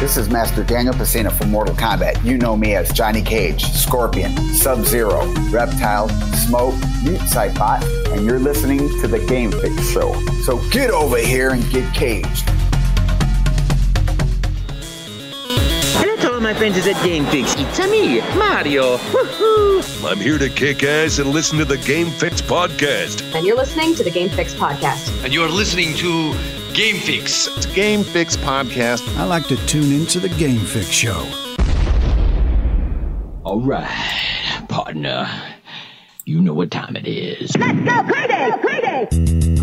This is Master Daniel Pesina from Mortal Kombat. You know me as Johnny Cage, Scorpion, Sub Zero, Reptile, Smoke, Noob Saibot, and you're listening to the Game Fix Show. So get over here and get caged. Hello to all my friends at Game Fix. It's me, Mario. Woohoo! I'm here to kick ass and listen to the Game Fix podcast. And you're listening to the Game Fix podcast. And you're listening to Game Fix. It's Game Fix podcast. I like to tune into the Game Fix show. All right, partner. You know what time it is. Let's go crazy! Crazy!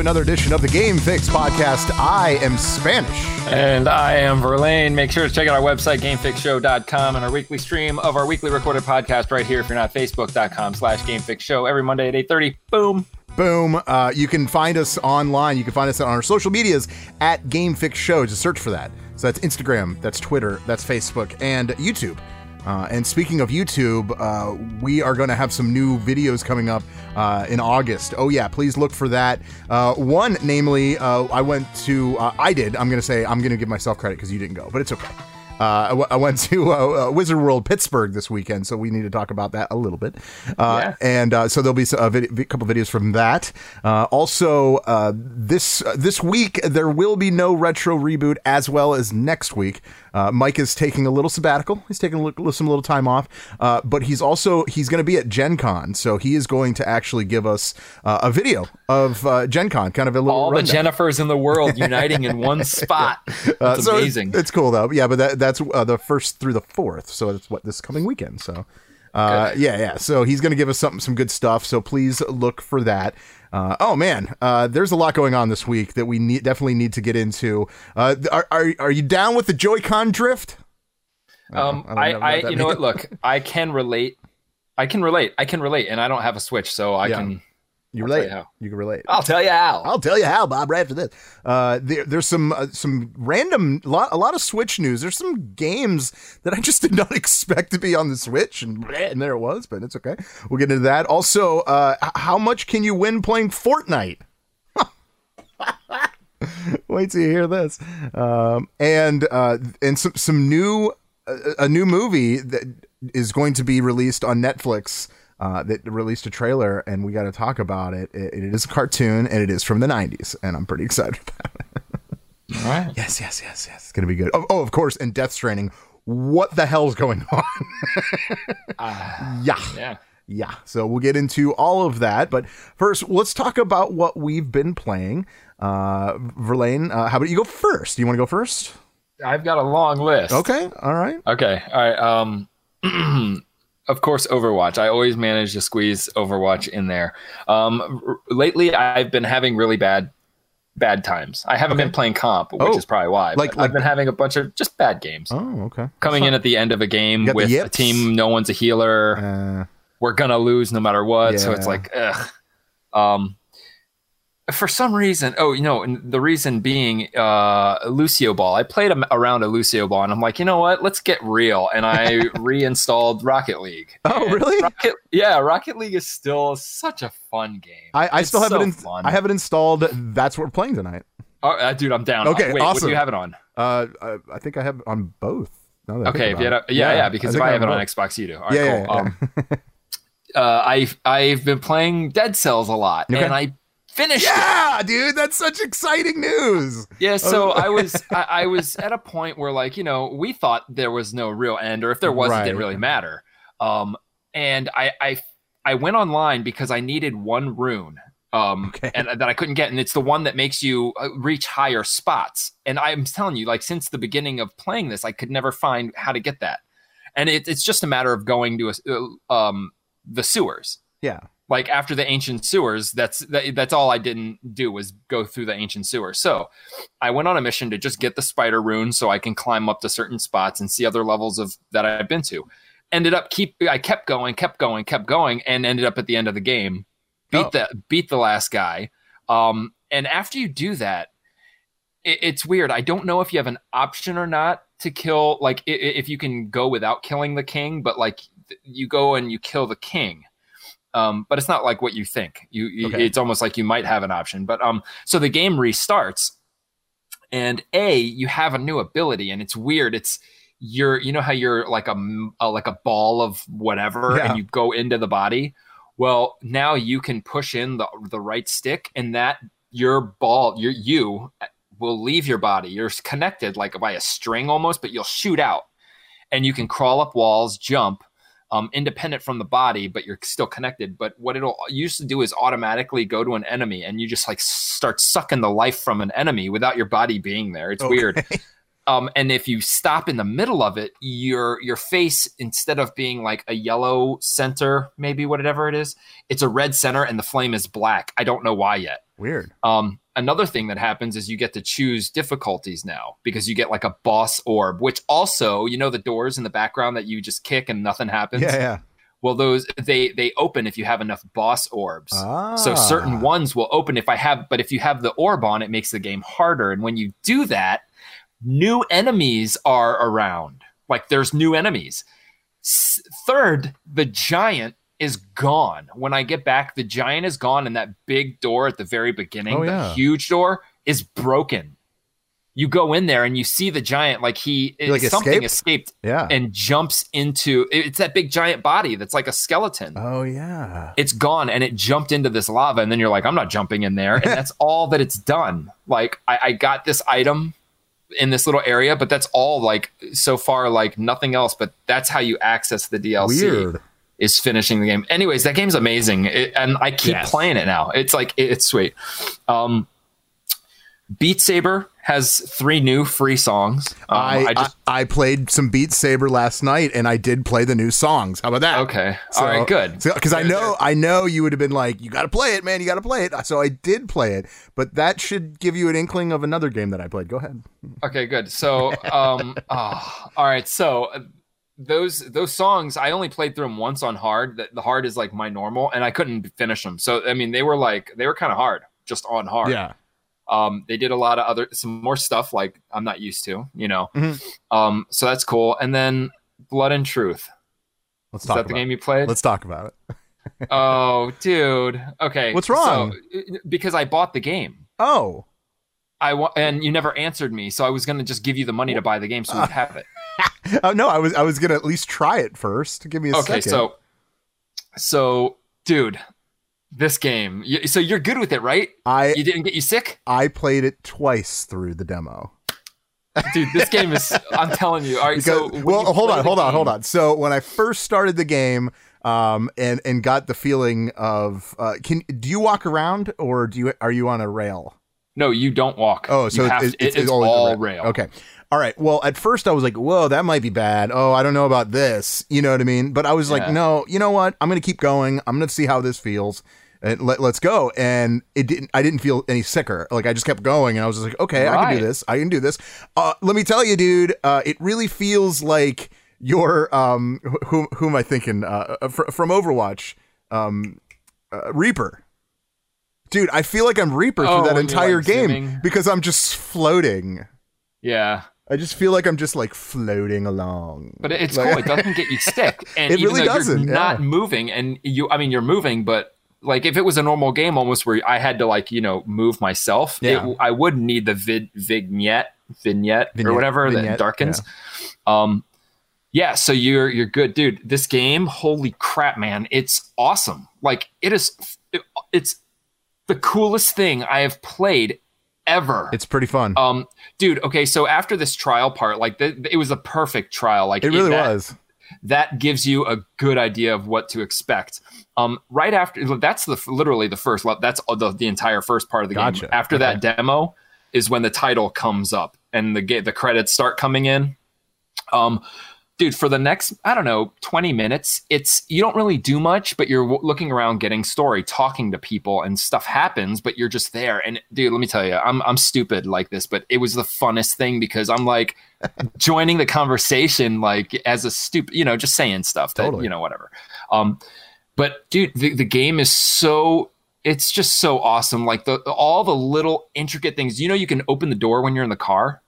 To another edition of the Game Fix podcast. I am Spanish. And I am Verlaine. Make sure to check out our website, gamefixshow.com, and our weekly stream of our weekly recorded podcast right here if you're not, facebook.com slash gamefixshow every Monday at 8.30. Boom. Boom. Uh, you can find us online. You can find us on our social medias at Game Fix Show. Just search for that. So that's Instagram, that's Twitter, that's Facebook, and YouTube. Uh, and speaking of YouTube, uh, we are going to have some new videos coming up uh, in August. Oh, yeah, please look for that. Uh, one, namely, uh, I went to, uh, I did, I'm going to say, I'm going to give myself credit because you didn't go, but it's okay. Uh, I, w- I went to uh, uh, Wizard World Pittsburgh this weekend, so we need to talk about that a little bit. Uh, And uh, so there'll be a, vid- a couple videos from that. Uh, also, uh, this uh, this week there will be no retro reboot, as well as next week. Uh, Mike is taking a little sabbatical. He's taking a little, some little time off, uh, but he's also he's going to be at Gen Con, so he is going to actually give us uh, a video of uh, Gen Con, kind of a little All the. Jennifers in the world uniting in one spot. Uh, That's so amazing. It's, it's cool though. Yeah, but that, that, that's uh, the first through the fourth. So it's what this coming weekend. So uh, yeah, yeah. So he's going to give us something, some good stuff. So please look for that. Uh, oh man, uh, there's a lot going on this week that we need, definitely need to get into. Uh, are, are are you down with the Joy-Con drift? um, I I, I, you know what? Look, I can relate. I can relate. I can relate, and I don't have a Switch, so I Yeah. can. You I'll relate. how. You can relate. I'll tell you how. I'll tell you how, Bob. Right after this, uh, there, there's some uh, some random lot, a lot of Switch news. There's some games that I just did not expect to be on the Switch, and and there it was. But it's okay. We'll get into that. Also, uh, how much can you win playing Fortnite? Wait till you hear this. Um, and uh, and some some new a, a new movie that is going to be released on Netflix. Uh, that released a trailer, and we got to talk about it. it. It is a cartoon, and it is from the '90s, and I'm pretty excited about it. All right. Yes, yes, yes, yes. It's gonna be good. Oh, oh of course, and Death Stranding. What the hell's going on? yeah. Yeah. Yeah, so we'll get into all of that, but first, let's talk about what we've been playing. Uh, Verlaine, uh, how about you go first? Do you want to go first? I've got a long list. Okay, all right. Okay. All right. Um, of course, Overwatch. I always manage to squeeze Overwatch in there. Um, r- lately, I've been having really bad, bad times. I haven't been playing comp, which Oh, is probably why. like- like- I've been having a bunch of just bad games. Oh, okay. Coming in at the end of a game You got the with a team, no one's a healer. Uh, We're gonna lose no matter what. So it's like, ugh. Um, for some reason, oh, you know, and the reason being uh, Lucio Ball. I played a, around a Lucio Ball, and I'm like, you know what? Let's get real. And I reinstalled Rocket League. Oh, And really? Rocket, yeah, Rocket League is still such a fun game. I, I still have so it. In, fun. I have it installed. That's what we're playing tonight. Oh, uh, dude, I'm down. Okay, Wait, what awesome. do you have it on? Uh, I, I think I have it on both. Okay, think if you had about a, yeah, yeah, because think if I have it on both. Xbox, you do. All right, Yeah, cool. yeah, yeah. Um, uh, I've I've been playing Dead Cells a lot, Okay. and I finished it. Yeah, dude, that's such exciting news. Yeah, so Oh. I was I, I was at a point where like you know we thought there was no real end, or if there was, it didn't really matter. Um, and I I I went online because I needed one rune, um, Okay. and that I couldn't get, and it's the one that makes you uh, reach higher spots. And I'm telling you, like since the beginning of playing this, I could never find how to get that. And it, it's just a matter of going to a, uh, um the sewers Yeah. Like after the ancient sewers that's that, that's all i didn't do was go through the ancient sewer so i went on a mission to just get the spider rune so i can climb up to certain spots and see other levels of that i've been to ended up keep i kept going kept going kept going and ended up at the end of the game beat Oh. the beat the last guy um and after you do that it, it's weird. I don't know if you have an option or not to kill. Like if you can go without killing the king, but like you go and you kill the king. Um, but it's not like what you think. You, you Okay. it's almost like you might have an option. But um, so the game restarts, and a you have a new ability, and it's weird. It's you're you know how you're like a, a- like a ball of whatever, Yeah. and you go into the body. Well, now you can push in the the right stick, and that your ball, your you will leave your body. You're connected like by a string almost, but you'll shoot out, and you can crawl up walls, jump, um, independent from the body, but you're still connected. But what it'll used to do is automatically go to an enemy, and you just like start sucking the life from an enemy without your body being there. It's weird. Um, and if you stop in the middle of it, your your face instead of being like a yellow center, maybe whatever it is, it's a red center, and the flame is black. I don't know why yet. Weird. Um, another thing that happens is you get to choose difficulties now because you get like a boss orb, which also, you know, the doors in the background that you just kick and nothing happens. Yeah, yeah. Well, those they they open if you have enough boss orbs. Ah. So certain ones will open if I have, but if you have the orb on, it makes the game harder. And when you do that, new enemies are around. Like there's new enemies. S- Third, the giant is gone. When I get back, the giant is gone, and that big door at the very beginning, Oh, the huge door, is broken. You go in there and you see the giant like he He, like, something escaped? escaped Yeah. and jumps into it's that big giant body that's like a skeleton Oh yeah. it's gone and it jumped into this lava and then you're like i'm not jumping in there and that's all that it's done like I, I got this item in this little area but that's all like so far like nothing else but that's how you access the dlc Weird. Is finishing the game anyways that game's amazing it, and i keep Yes. playing it now it's like it- it's sweet um beat saber has three new free songs um, I, I, just I played some Beat Saber last night, and I did play the new songs. How about that? okay all right good Because I know, I know you would have been like, "You got to play it, man. You got to play it." So I did play it, but that should give you an inkling of another game that I played. Go ahead. Okay, good. So, um, ah, all right. So uh, those those songs, I only played through them once on hard. The, the hard is like my normal, and I couldn't finish them. So, I mean, they were like they were kind of hard, just on hard. Yeah. Um, they did a lot of other some more stuff like I'm not used to, you know. Mhm. Um, so that's cool. And then Blood and Truth. Let's Is talk that the game it. you played? Let's talk about it. oh, dude. Okay. What's wrong? So, uh, because I bought the game. Oh, I wa- and you never answered me, so I was gonna just give you the money to buy the game so we'd have it. oh no, I was I was gonna at least try it first. Give me a okay second. so so dude this game so you're good with it right I you didn't get you sick I played it twice through the demo. dude this game is i'm telling you all right Because so well, hold on, hold on, hold on. So when I first started the game, um, and and got the feeling of, uh, can do you walk around or do you are you on a rail? No you don't walk Oh, so it's, it's, to- it- it's, always a all rail Okay. All right. Well, at first I was like, "Whoa, that might be bad." Oh, I don't know about this. You know what I mean? But I was like, "No, you know what? I'm going to keep going. I'm going to see how this feels." And let, let's go. And it didn't. I didn't feel any sicker. Like I just kept going, and I was just like, "Okay, I can do this. I can do this." Uh, let me tell you, dude. Uh, it really feels like your um, who who am I thinking? Uh, uh, fr- from Overwatch, um, uh, Reaper. Dude, I feel like I'm Reaper Oh, through that entire like, game zooming. because I'm just floating. yeah I just feel like I'm just like floating along. but it's Like- cool it doesn't get you sick and It even really doesn't, you're not yeah. moving and you i mean you're moving but like if it was a normal game almost where i had to like you know move myself Yeah. it, i would need the vid vignette vignette, Vignette, or whatever vignette, that darkens um yeah so you're you're good dude this game holy crap man it's awesome like it is it- it's the coolest thing i have played ever It's pretty fun. um dude okay so after this trial part like the, it was a perfect trial like it really that- was. that gives you a good idea of what to expect. Um, right after that's the literally the first that's the, the entire first part of the Gotcha. game. After that demo is when the title comes up and the the credits start coming in. Um, dude, for the next I don't know twenty minutes, it's you don't really do much, but you're w- looking around, getting story, talking to people, and stuff happens. But you're just there. And dude, let me tell you, I'm I'm stupid like this, but it was the funnest thing because I'm like joining the conversation like as a stupid, you know, just saying stuff that Totally. you know whatever. Um, but dude, the, the game is so it's just so awesome. Like the all the little intricate things. You know, you can open the door when you're in the car.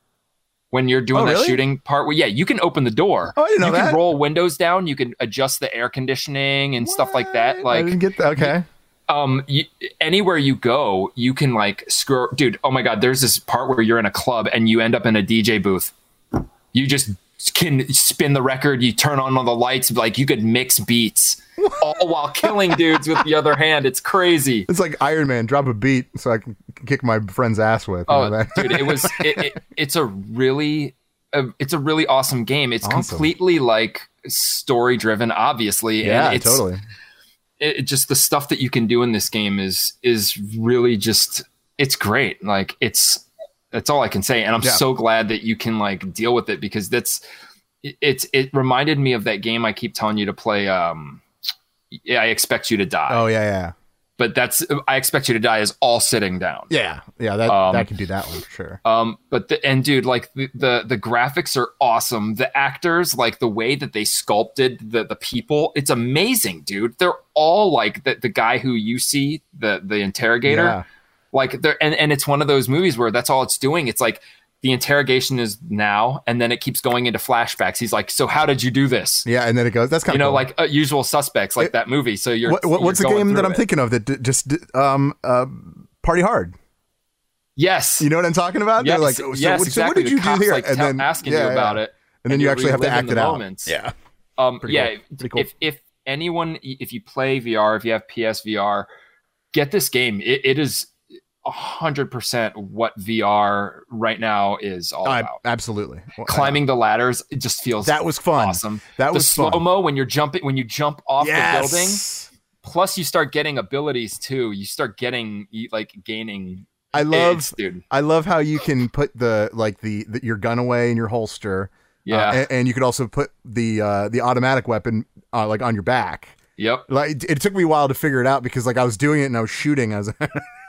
When you're doing Oh, that really? shooting part, well, yeah, you can open the door. Oh, I didn't know you that. can roll windows down. You can adjust the air conditioning and stuff like that. I Like didn't get that. Okay. um you, anywhere you go you can like screw dude oh my god there's this part where you're in a club and you end up in a dj booth you just can spin the record you turn on all the lights like you could mix beats all while killing dudes with the other hand it's crazy It's like Iron Man. Drop a beat so I can kick my friend's ass with. oh that? dude it was it, it, it's a really uh, it's a really awesome game it's Awesome. completely like story driven obviously yeah, and it's totally. it, it just the stuff that you can do in this game is is really just it's great like it's that's all i can say and i'm Yeah. so glad that you can like deal with it because that's it- it's it reminded me of that game i keep telling you to play um yeah i expect you to die Oh yeah, yeah, but that's i expect you to die is all sitting down yeah, yeah. That Um, that can do that one for sure. um, but the and dude, like the, the the graphics are awesome. The actors, like the way that they sculpted the the people, it's amazing, dude. They're all like the the guy who you see, the the interrogator. Yeah. Like they're and, and it's one of those movies where that's all it's doing. It's like the interrogation is now, and then it keeps going into flashbacks. He's like, "So how did you do this?" Yeah, and then it goes. That's kind You of you know, like uh, usual suspects, like It- that movie. So you're what, what- you're what's the going game that I'm it. thinking of that d- just d- um uh party hard. Yes, You know what I'm talking about? They're yes, like, oh, so, yes, what, so exactly. what did The you do cops, here? Like, tell- asking yeah, you about yeah. it, and then you you're actually have to reliving act the it out. moments. Yeah, Um, Pretty yeah, cool. Pretty cool. if if anyone, if you play VR, if you have PSVR, get this game. It, it is hundred percent what VR right now is all I- about. absolutely. Well, Climbing the ladders, it just feels That was fun. awesome. That the was slow mo when you're jumping when you jump off the building. Plus, you start getting abilities too. You start getting like gaining. I love, it's- dude. I love how you can put the like the, the your gun away in your holster. Yeah. uh, and, and you could also put the uh, the automatic weapon uh, like on your back. yep. Like it, it took me a while to figure it out because like I was doing it and I was shooting. I was,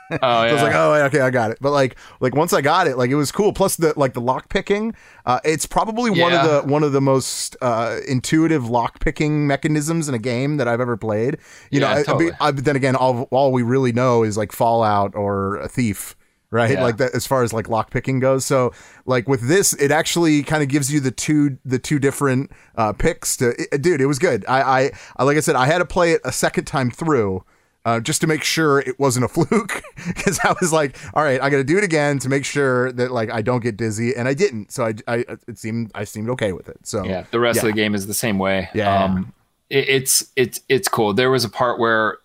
Oh so I was like, oh, okay, I got it. But like, like once I got it, like it was cool. Plus the like the lock picking, uh, it's probably one of the one of the most uh, intuitive lock picking mechanisms in a game that I've ever played. You know, Yeah, I, totally. I, but then again, all all we really know is like Fallout or a Thief. Right, Yeah. like that as far as like lock picking goes. So, like with this, it actually kind of gives you the two the two different uh, picks. To it, dude, it was good. I, I I like I said, I had to play it a second time through uh, just to make sure it wasn't a fluke because I was like, all right, I got to do it again to make sure that like I don't get dizzy, and I didn't. So I, I it seemed I seemed okay with it. So yeah the rest yeah. of the game is the same way Yeah. um it, it's it's it's cool there was a part where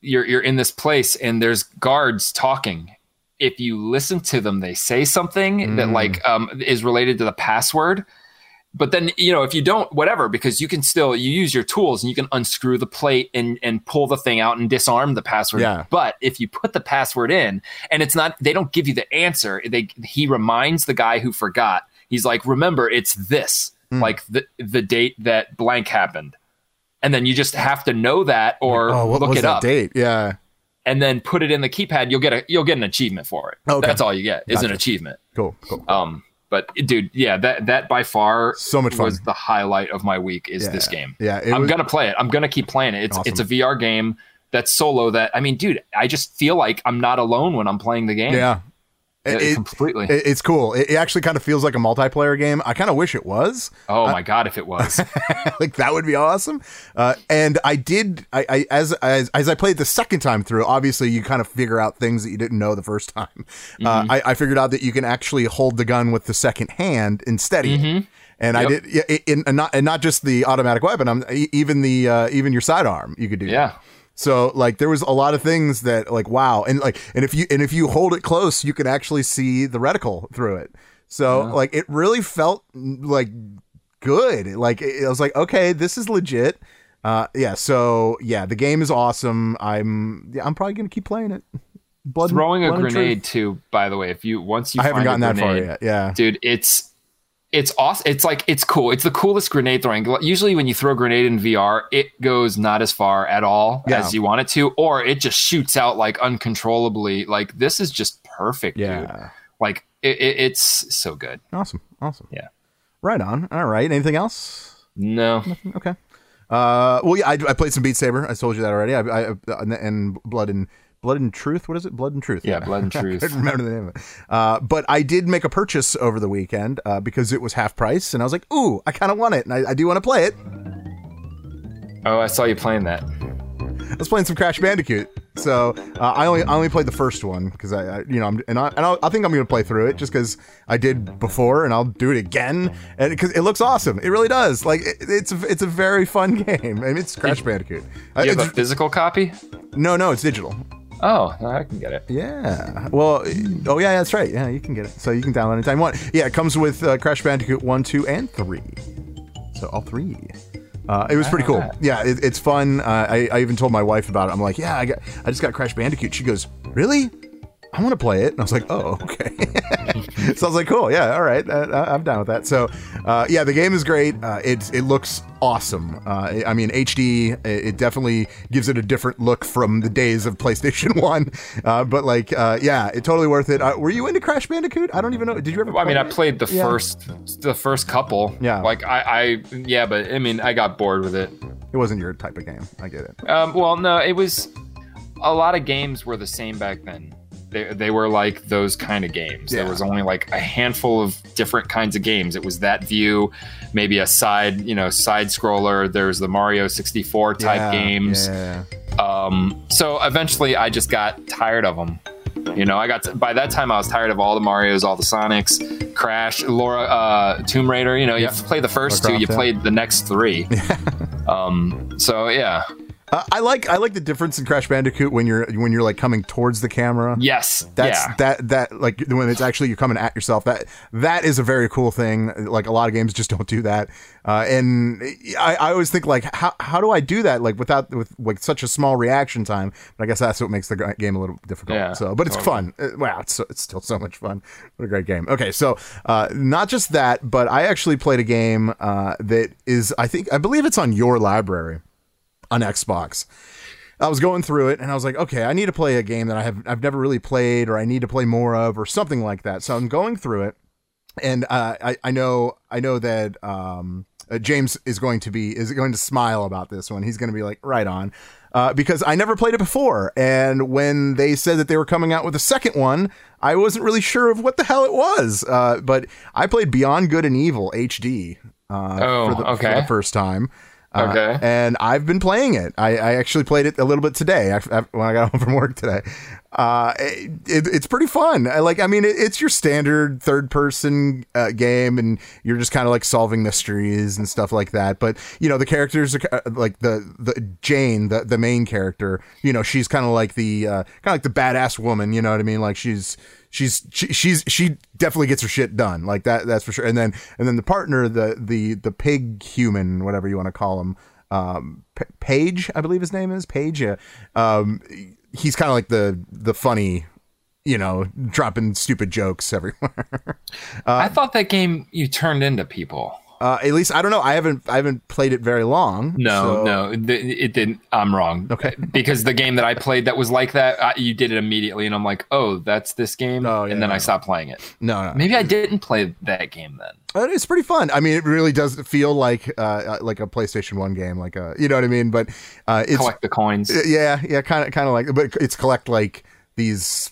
you're you're in this place and there's guards talking if you listen to them they say something Mm. that like um is related to the password but then you know if you don't whatever because you can still you use your tools and you can unscrew the plate and and pull the thing out and disarm the password Yeah. but if you put the password in and it's not they don't give you the answer they he reminds the guy who forgot he's like remember it's this Hmm. like the the date that blank happened and then you just have to know that or oh, what look was it up date? Yeah, and then put it in the keypad you'll get a you'll get an achievement for it Okay. that's all you get is an achievement cool, cool. um but dude yeah that that by far So much fun. was the highlight of my week is Yeah. this game Yeah, i'm was- gonna play it i'm gonna keep playing it it's Awesome. it's a vr game that's solo that i mean dude i just feel like i'm not alone when i'm playing the game Yeah, It- It- completely it- it's cool. It, actually kind of feels like a multiplayer game. I kind of wish it was. oh my god if it was like that would be awesome. Uh, and I did, I, I as, as as I played the second time through, obviously you kind of figure out things that you didn't know the first time. Uh, Mm-hmm. I, I figured out that you can actually hold the gun with the second hand and steady. it. And I Mm-hmm. Yep. did, yeah, it- in, and not and not just the automatic weapon. I'm e- even the uh, even your sidearm you could do. yeah So like there was a lot of things that like wow and like and if you and if you hold it close you can actually see the reticle through it. So like it really felt like good. Like it, I was like okay this is legit. Uh yeah so yeah the game is awesome. I'm yeah I'm probably going to keep playing it. Blood, throwing a Blood Truth. grenade too by the way if you once you I haven't gotten a that far yet. Yeah. dude it's it's awesome it's like it's cool it's the coolest grenade throwing usually when you throw a grenade in vr it goes not as far at all Yeah. as you want it to or it just shoots out like uncontrollably like this is just perfect dude Yeah. like it, it, it's so good Awesome. Awesome. Yeah. Right on. All right. Anything else? no Okay. Uh, well, yeah, I, I played some Beat Saber. I told you that already. I, I and Blood and Blood and Truth. What is it? Blood and Truth. Yeah, Blood and Truth. I couldn't remember the name of it. Uh, but I did make a purchase over the weekend uh, because it was half price, and I was like, "Ooh, I kind of want it, and I, I do want to play it." Oh, I saw you playing that. I was playing some Crash Bandicoot, so uh, I only I only played the first one because I, I you know I'm, and I and I'll, I think I'm going to play through it just because I did before, and I'll do it again, and because it looks awesome, it really does. Like it, it's a, it's a very fun game, I and it's Crash Bandicoot. Uh, You have a physical copy? no, no, it's digital. Oh, I can get it. Yeah. Well, oh yeah, that's right. Yeah, you can get it. So you can download it anytime you want. Yeah, it comes with uh, Crash Bandicoot one, two, and three. So all three. Uh, it was pretty cool. Yeah, it, it's fun. Uh, I, I even told my wife about it. I'm like, yeah, I got, I just got Crash Bandicoot. She goes, really? I want to play it. And I was like, oh, okay. so I was like, cool. Yeah, all right. Uh, I- I'm down with that. So, uh, yeah, the game is great. Uh, it, it looks awesome. Uh, I mean, HD, it it definitely gives it a different look from the days of PlayStation 1. Uh, but, like, uh, yeah, it totally worth it. Uh, were you into Crash Bandicoot? I don't even know. Did you ever Well, I mean, play I played the Yeah. first, the first couple. Yeah. Like I, I, yeah, but I mean, I got bored with it. It wasn't your type of game. I get it. Um, well, no, it was a lot of games were the same back then. They, they were like those kind of games. Yeah. There was only like a handful of different kinds of games. It was that view, maybe a side, you know, side scroller. There's the Mario 64 type Yeah, games. Yeah. Um, so eventually, I just got tired of them. You know, I got to, by that time I was tired of all the Mario's, all the Sonics, Crash, Laura, uh, Tomb Raider. You know, you play the first two, you played the next three. um, so yeah, Uh, I like I like the difference in Crash Bandicoot when you're when you're like coming towards the camera. yes, That's yeah. that that like when it's actually you're coming at yourself. That that is a very cool thing. Like a lot of games just don't do that. Uh, and I, I always think like how how do I do that like without with like such a small reaction time? But I guess that's what makes the game a little difficult. Yeah, so, but it's fun. Uh, Wow, it's so, it's still so much fun. What a great game. Okay, so uh, not just that, but I actually played a game uh, that is I think I believe it's on your library on Xbox. I was going through it and I was like, okay, I need to play a game that I have I've never really played or I need to play more of or something like that. So I'm going through it, and uh, I I know I know that um, uh, James is going to be is going to smile about this one. He's going to be like, right on. Uh, because I never played it before, and when they said that they were coming out with a second one, I wasn't really sure of what the hell it was. Uh, but I played Beyond Good and Evil HD uh, Oh, for, the, for okay. the first time. Uh, Okay. and I've been playing it. I, I actually played it a little bit today af- af- when I got home from work today. Uh, it, it- it's pretty fun. I like. I mean, it, it's your standard third person uh, game, and you're just kind of like solving mysteries and stuff like that. But you know, the characters are uh, like the the Jane, the the main character. You know, she's kind of like the uh, kind of like the badass woman. You know what I mean? Like she's she's she, she's she definitely gets her shit done like that that's for sure and then and then the partner the the the pig human whatever you want to call him um P- Pey'j i believe his name is Pey'j yeah um he's kind of like the the funny you know dropping stupid jokes everywhere I thought that game you turned into people. Uh at least i don't know i haven't i haven't played it very long No, so- no, th- it didn't. I'm wrong. Okay. because the game that I played that was like that, I, you did it immediately, and I'm like, oh, that's this game. Oh, and then yeah. I stopped playing it. no no Maybe I didn't play that game then. Uh, It's pretty fun. I mean, it really does feel like uh, like a PlayStation One game, like a you know what I mean. But uh, it's Collect the coins. yeah, yeah, kind of, kind of like, but it's collect like these,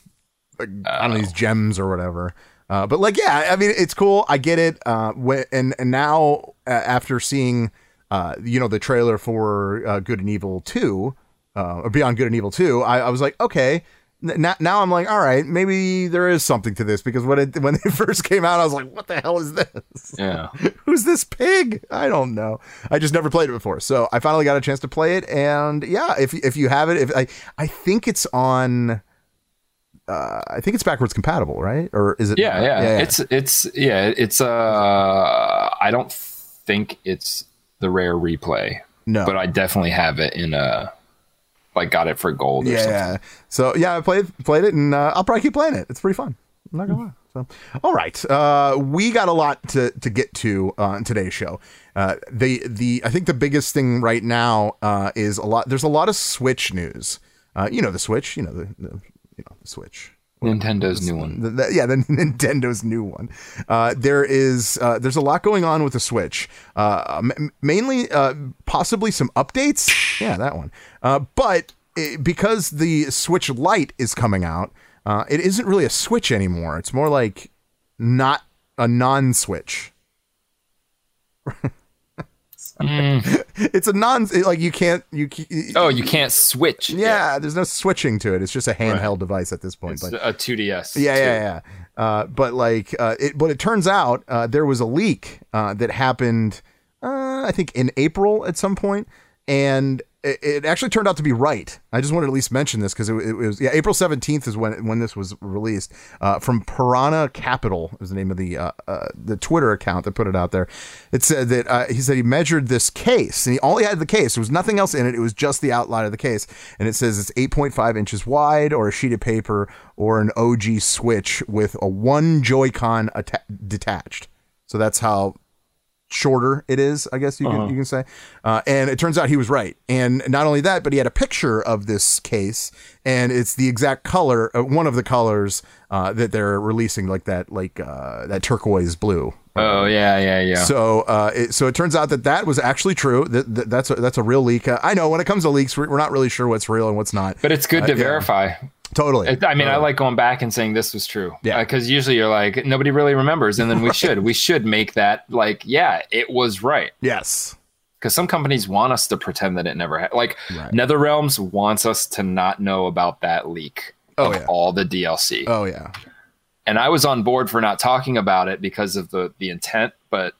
like, I don't know, these gems or whatever. Uh, but like, yeah, I mean, it's cool. I get it. Uh, when, and and now uh, after seeing, uh, you know, the trailer for uh, Good and Evil Two, uh, or Beyond Good and Evil Two, I, I was like, okay. Now, now I'm like, all right, maybe there is something to this because when it when it first came out, I was like, what the hell is this? Yeah. Who's this pig? I don't know. I just never played it before, so I finally got a chance to play it. And yeah, if if you have it, if I I think it's on. Uh, I think it's backwards compatible, right? Or is it? Yeah, yeah, It's it's yeah, it's uh I don't think it's the rare replay. No. But I definitely have it in a like got it for gold or yeah, something. yeah. So yeah, I played played it, and uh, I'll probably keep playing it. It's pretty fun. I'm not gonna lie. So, all right, uh, we got a lot to to get to uh, in today's show. Uh, the the I think the biggest thing right now uh, is a lot. There's a lot of Switch news. Uh, you know the Switch. You know the, the you know the Switch. Nintendo's new one. The- the- yeah, the Nintendo's new one. Uh, there is uh, there's a lot going on with the Switch. Uh, m- mainly, uh, possibly some updates. Yeah, that one. Uh, but it, because the Switch Lite is coming out, uh, it isn't really a Switch anymore. It's more like not a non-Switch. It's a non it- like you can't you. Oh, you can't switch. Yeah, there's no switching to it. It's just a handheld device at this point. It's but a 2DS. yeah, too. yeah, yeah. Uh, but like, uh, it, but it turns out uh, there was a leak uh, that happened, uh, I think, in April at some point, and it, it actually turned out to be right. I just wanted to at least mention this because it, it was yeah, April seventeenth is when when this was released uh, from Piranha Capital is the name of the uh, uh, the Twitter account that put it out there. It said that uh, he said he measured this case and he only had the case. There was nothing else in it. It was just the outline of the case, and it says it's eight point five inches wide, or a sheet of paper, or an OG Switch with a one Joy-Con atta- detached. So that's how shorter it is, I guess you can you can say. Uh, and it turns out he was right. And not only that, but he had a picture of this case, and it's the exact color, uh, one of the colors uh, that they're releasing, like that, like uh, that turquoise blue. Oh yeah, yeah, yeah. So, uh, it, so it turns out that that was actually true. That, that that's a, that's a real leak. Uh, I know when it comes to leaks, we're, we're not really sure what's real and what's not. but it's good to yeah. verify. Totally. I mean, I like going back and saying this was true. Yeah. Uh, because usually you're like, nobody really remembers. And then we should. We should make that like, yeah, it was right. yes. Because some companies want us to pretend that it never happened. Like, Right. NetherRealms wants us to not know about that leak Oh, of yeah. all the DLC. Oh yeah. and I was on board for not talking about it because of the the intent, but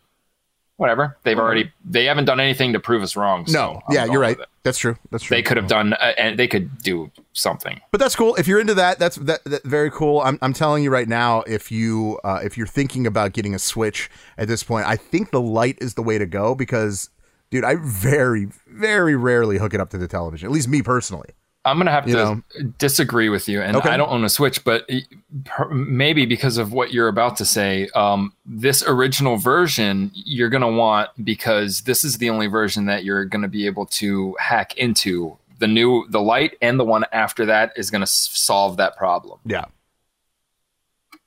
whatever. They've already they haven't done anything to prove us wrong. so No. Yeah, you're right. That's true. That's true. They could have done, uh, and they could do something. but that's cool. If you're into that, that's that, that very cool. I'm, I'm telling you right now, if you uh, if you're thinking about getting a Switch at this point, I think the Lite is the way to go because, dude, I very very rarely hook it up to the television. At least me personally. I'm gonna have You to know. disagree with you, and Okay. I don't own a Switch, but maybe because of what you're about to say, um, this original version you're gonna want because this is the only version that you're gonna be able to hack into. The new, the Lite, and the one after that is gonna s- solve that problem. Yeah.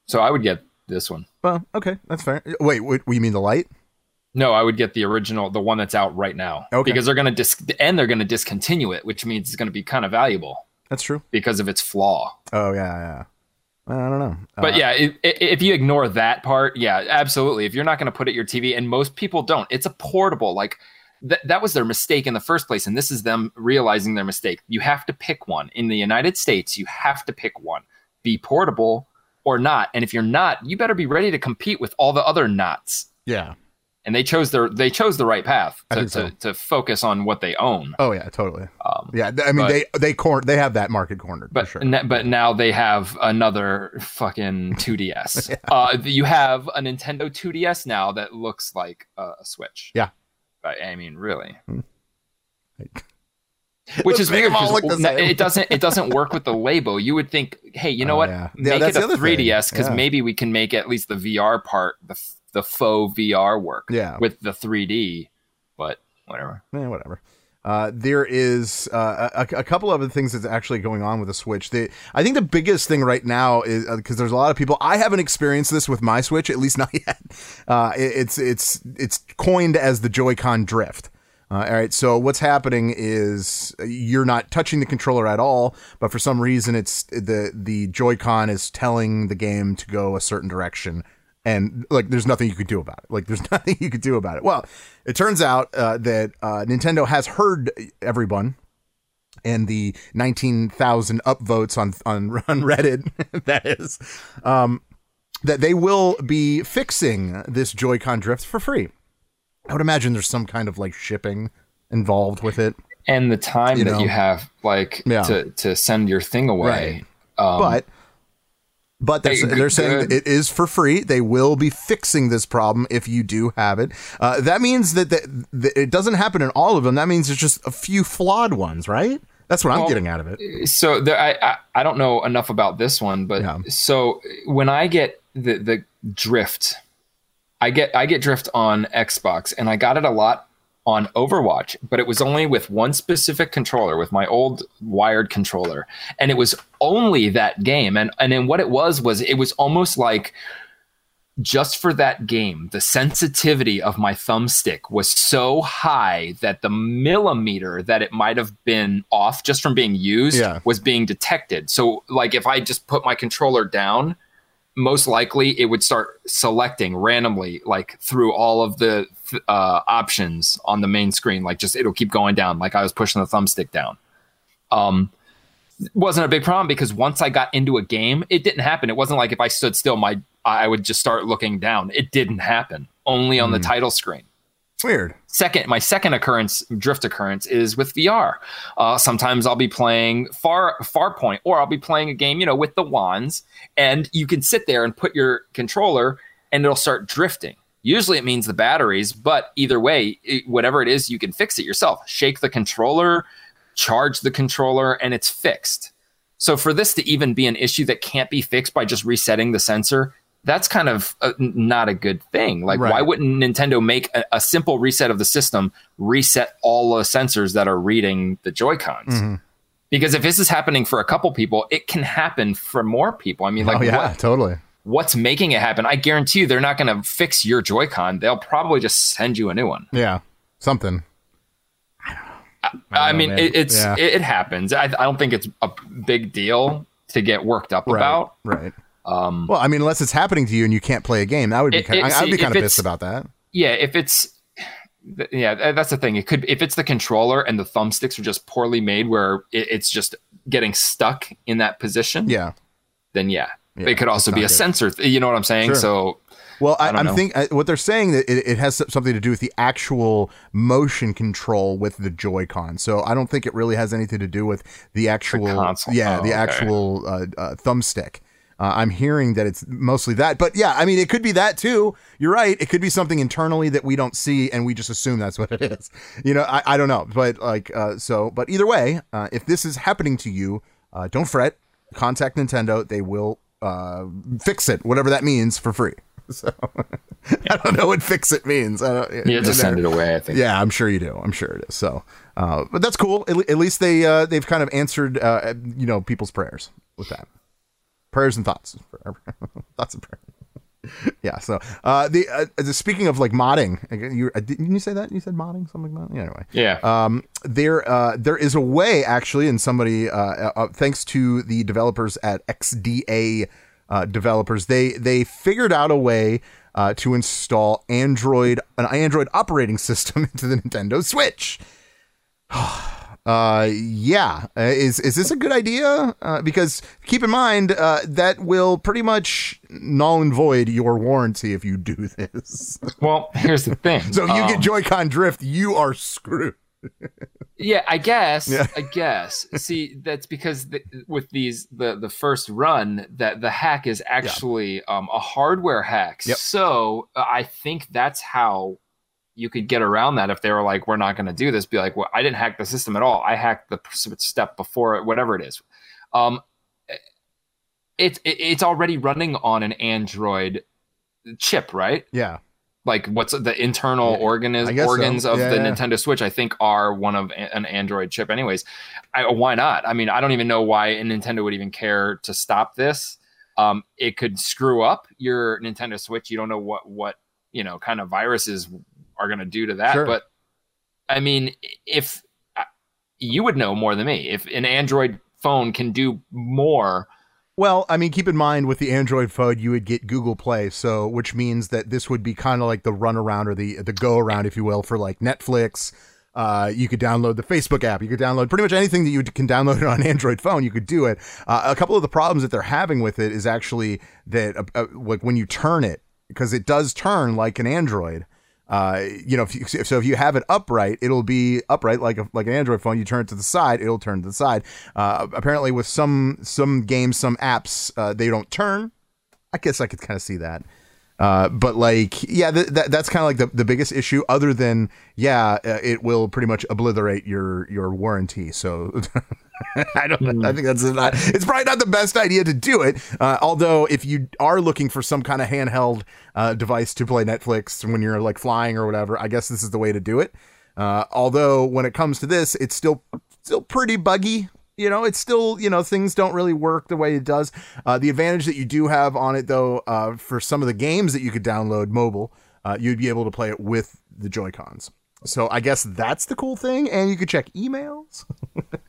So I would get this one. Well, okay, that's fair. Wait, what, you mean the Lite? No, I would get the original, the one that's out right now, Okay. because they're gonna dis- and they're gonna discontinue it, which means it's gonna be kind of valuable That's true. because of its flaw. Oh yeah, yeah. Well, I don't know. But Uh, yeah, i i if you ignore that part, yeah, absolutely. If you're not going to put it your TV, and most people don't, it's a portable. Like th- that was their mistake in the first place, and this is them realizing their mistake. You have to pick one. In the United States, you have to pick one. Be portable or not. And if you're not, you better be ready to compete with all the other knots. yeah. And they chose their they chose the right path to, so. to, to focus on what they own. Oh yeah, totally. Um, Yeah, I mean but- they they cor- they have that market cornered but for sure. n- but now they have another fucking 2DS. uh, you have a Nintendo 2DS now that looks like a, a Switch. Yeah. I, I mean, really. Like- Which is weird. them all 'cause look the no, same. it doesn't. It doesn't work with the label. You would think, hey, you know Oh, what? yeah. Yeah, Make that's it a 3DS because Yeah. maybe we can make at least the VR part, the the faux VR work. Yeah. With the 3D, but whatever. Eh, whatever. Uh, there is uh, a, a couple other things that's actually going on with the Switch. The, I think the biggest thing right now is because there's a lot of people. I haven't experienced this with my Switch, at least not yet. Uh, it- it's it's it's coined as the Joy-Con drift. Uh, all right, so what's happening is you're not touching the controller at all, but for some reason, it's the the Joy-Con is telling the game to go a certain direction, and like there's nothing you could do about it. Like there's nothing you could do about it. Well, it turns out uh, that uh, Nintendo has heard everyone and the 19,000 upvotes on on on Reddit that is um that they will be fixing this Joy-Con drift for free. I would imagine there's some kind of like shipping involved with it. And the time You that know. you have, like, Yeah. to to send your thing away. Um, but but they're, Hey, they're saying it is for free. They will be fixing this problem if you do have it. Uh, that means that, that, that it doesn't happen in all of them. That means there's just a few flawed ones, right? That's what I'm getting out of it. so there, I, I I don't know enough about this one, but Yeah. so when I get the the drift, I get I get drift on Xbox, and I got it a lot on Overwatch, but it was only with one specific controller, with my old wired controller, and it was only that game, and and then what it was was it was almost like just for that game, the sensitivity of my thumbstick was so high that the millimeter that it might have been off just from being used Yeah. was being detected. So, like, if I just put my controller down, most likely it would start selecting randomly, like through all of the uh, options on the main screen. Like, just it'll keep going down, like I was pushing the thumbstick down. Um, wasn't a big problem because once I got into a game, it didn't happen. It wasn't like if I stood still, my I would just start looking down. It didn't happen. Only on the title screen. Weird. Second, my second occurrence, drift occurrence, is with VR. Uh, sometimes I'll be playing far Farpoint, or I'll be playing a game, you know, with the wands, and you can sit there and put your controller, and it'll start drifting. Usually, it means the batteries, but either way, it, whatever it is, you can fix it yourself. Shake the controller, charge the controller, and it's fixed. So for this to even be an issue that can't be fixed by just resetting the sensor, that's kind of uh, n- not a good thing. Like, Right. why wouldn't Nintendo make a, a simple reset of the system, reset all the sensors that are reading the Joy Cons? Mm-hmm. Because if this is happening for a couple people, it can happen for more people. I mean, like, oh yeah, what, totally. What's making it happen? I guarantee you, they're not going to fix your Joy-Con. They'll probably just send you a new one. Yeah, something. I, know, mean, man. it, it's Yeah. it, it happens. I, I don't think it's a big deal to get worked up Right. about. Right. Um, well, I mean, unless it's happening to you and you can't play a game, that would be. It- kind I, would be kind of pissed about that. Yeah, if it's yeah, that's the thing. It could if it's the controller and the thumbsticks are just poorly made, where it, it's just getting stuck in that position. Yeah. then yeah, Yeah, it could also be a good. sensor. Th- you know what I'm saying? Sure. So Well, I, I don't I'm know. think uh, what they're saying that it, it has something to do with the actual motion control with the Joy-Con. So I don't think it really has anything to do with the actual, console. yeah, Oh, the okay. actual uh, uh, thumbstick. Uh, I'm hearing that it's mostly that, but yeah, I mean, it could be that too. You're right. It could be something internally that we don't see, and we just assume that's what it is. You know, I, I don't know, but like, uh, so, but either way, uh, if this is happening to you, uh, don't fret. Contact Nintendo. They will uh, fix it, whatever that means, for free. So I don't know what fix it means. I don't, you have to send it away. I think. yeah, I'm sure you do. I'm sure it is. So, uh, but that's cool. At, at least they uh, they've kind of answered uh, you know people's prayers with that. Prayers and thoughts, thoughts and prayers. yeah. So uh, the uh, the- speaking of like modding, you uh, didn't you say that? You said modding something like that. Yeah, anyway. Yeah. Um, there, uh, there is a way actually, and somebody, uh, uh, thanks to the developers at XDA uh, developers, they they figured out a way uh, to install Android, an Android operating system into the Nintendo Switch. Uh, yeah, uh, is is this a good idea? Uh, because keep in mind uh, that will pretty much null and void your warranty if you do this. well, here's the thing. so if you Um, get Joy-Con drift, you are screwed. Yeah, I guess. Yeah. I guess. See, that's because the, with these the the first run that the hack is actually um, a hardware hack. Yep. So uh, I think that's how you could get around that if they were like, "We're not going to do this." Be like, "Well, I didn't hack the system at all. I hacked the step before it, whatever it is." Um, it's it, it's already running on an Android chip, right? Yeah. like what's the internal Yeah, organs so. of Yeah, the yeah. Nintendo Switch I think are one of a- an Android chip anyways. I, why not? I mean, I don't even know why a Nintendo would even care to stop this. Um, it could screw up your Nintendo Switch. You don't know what what you know kind of viruses are going to do to that. Sure. But I mean, if uh, you would know more than me, if an Android phone can do more Well, I mean, keep in mind with the Android phone, you would get Google Play, so which means that this would be kind of like the run around or the the go around, if you will, for like Netflix. Uh, you could download the Facebook app. You could download pretty much anything that you can download on an Android phone. You could do it. Uh, a couple of the problems that they're having with it is actually that uh, uh, like when you turn it, because it does turn like an Android. Uh, you know, if you, so if you have it upright, it'll be upright like a, like an Android phone. You turn it to the side, it'll turn to the side. Uh, apparently, with some some games, some apps, uh, they don't turn. I guess I could kind of see that. Uh, but like, yeah, th- that that's kind of like the, the biggest issue. Other than, yeah, uh, it will pretty much obliterate your your warranty. So I don't. I think that's not. It's probably not the best idea to do it. Uh, although, if you are looking for some kind of handheld uh, device to play Netflix when you're like flying or whatever, I guess this is the way to do it. Uh, although, when it comes to this, it's still still pretty buggy. You know, it's still you know things don't really work the way it does. Uh, the advantage that you do have on it though, uh, for some of the games that you could download mobile, uh, you'd be able to play it with the Joy Cons. So I guess that's the cool thing, and you could check emails.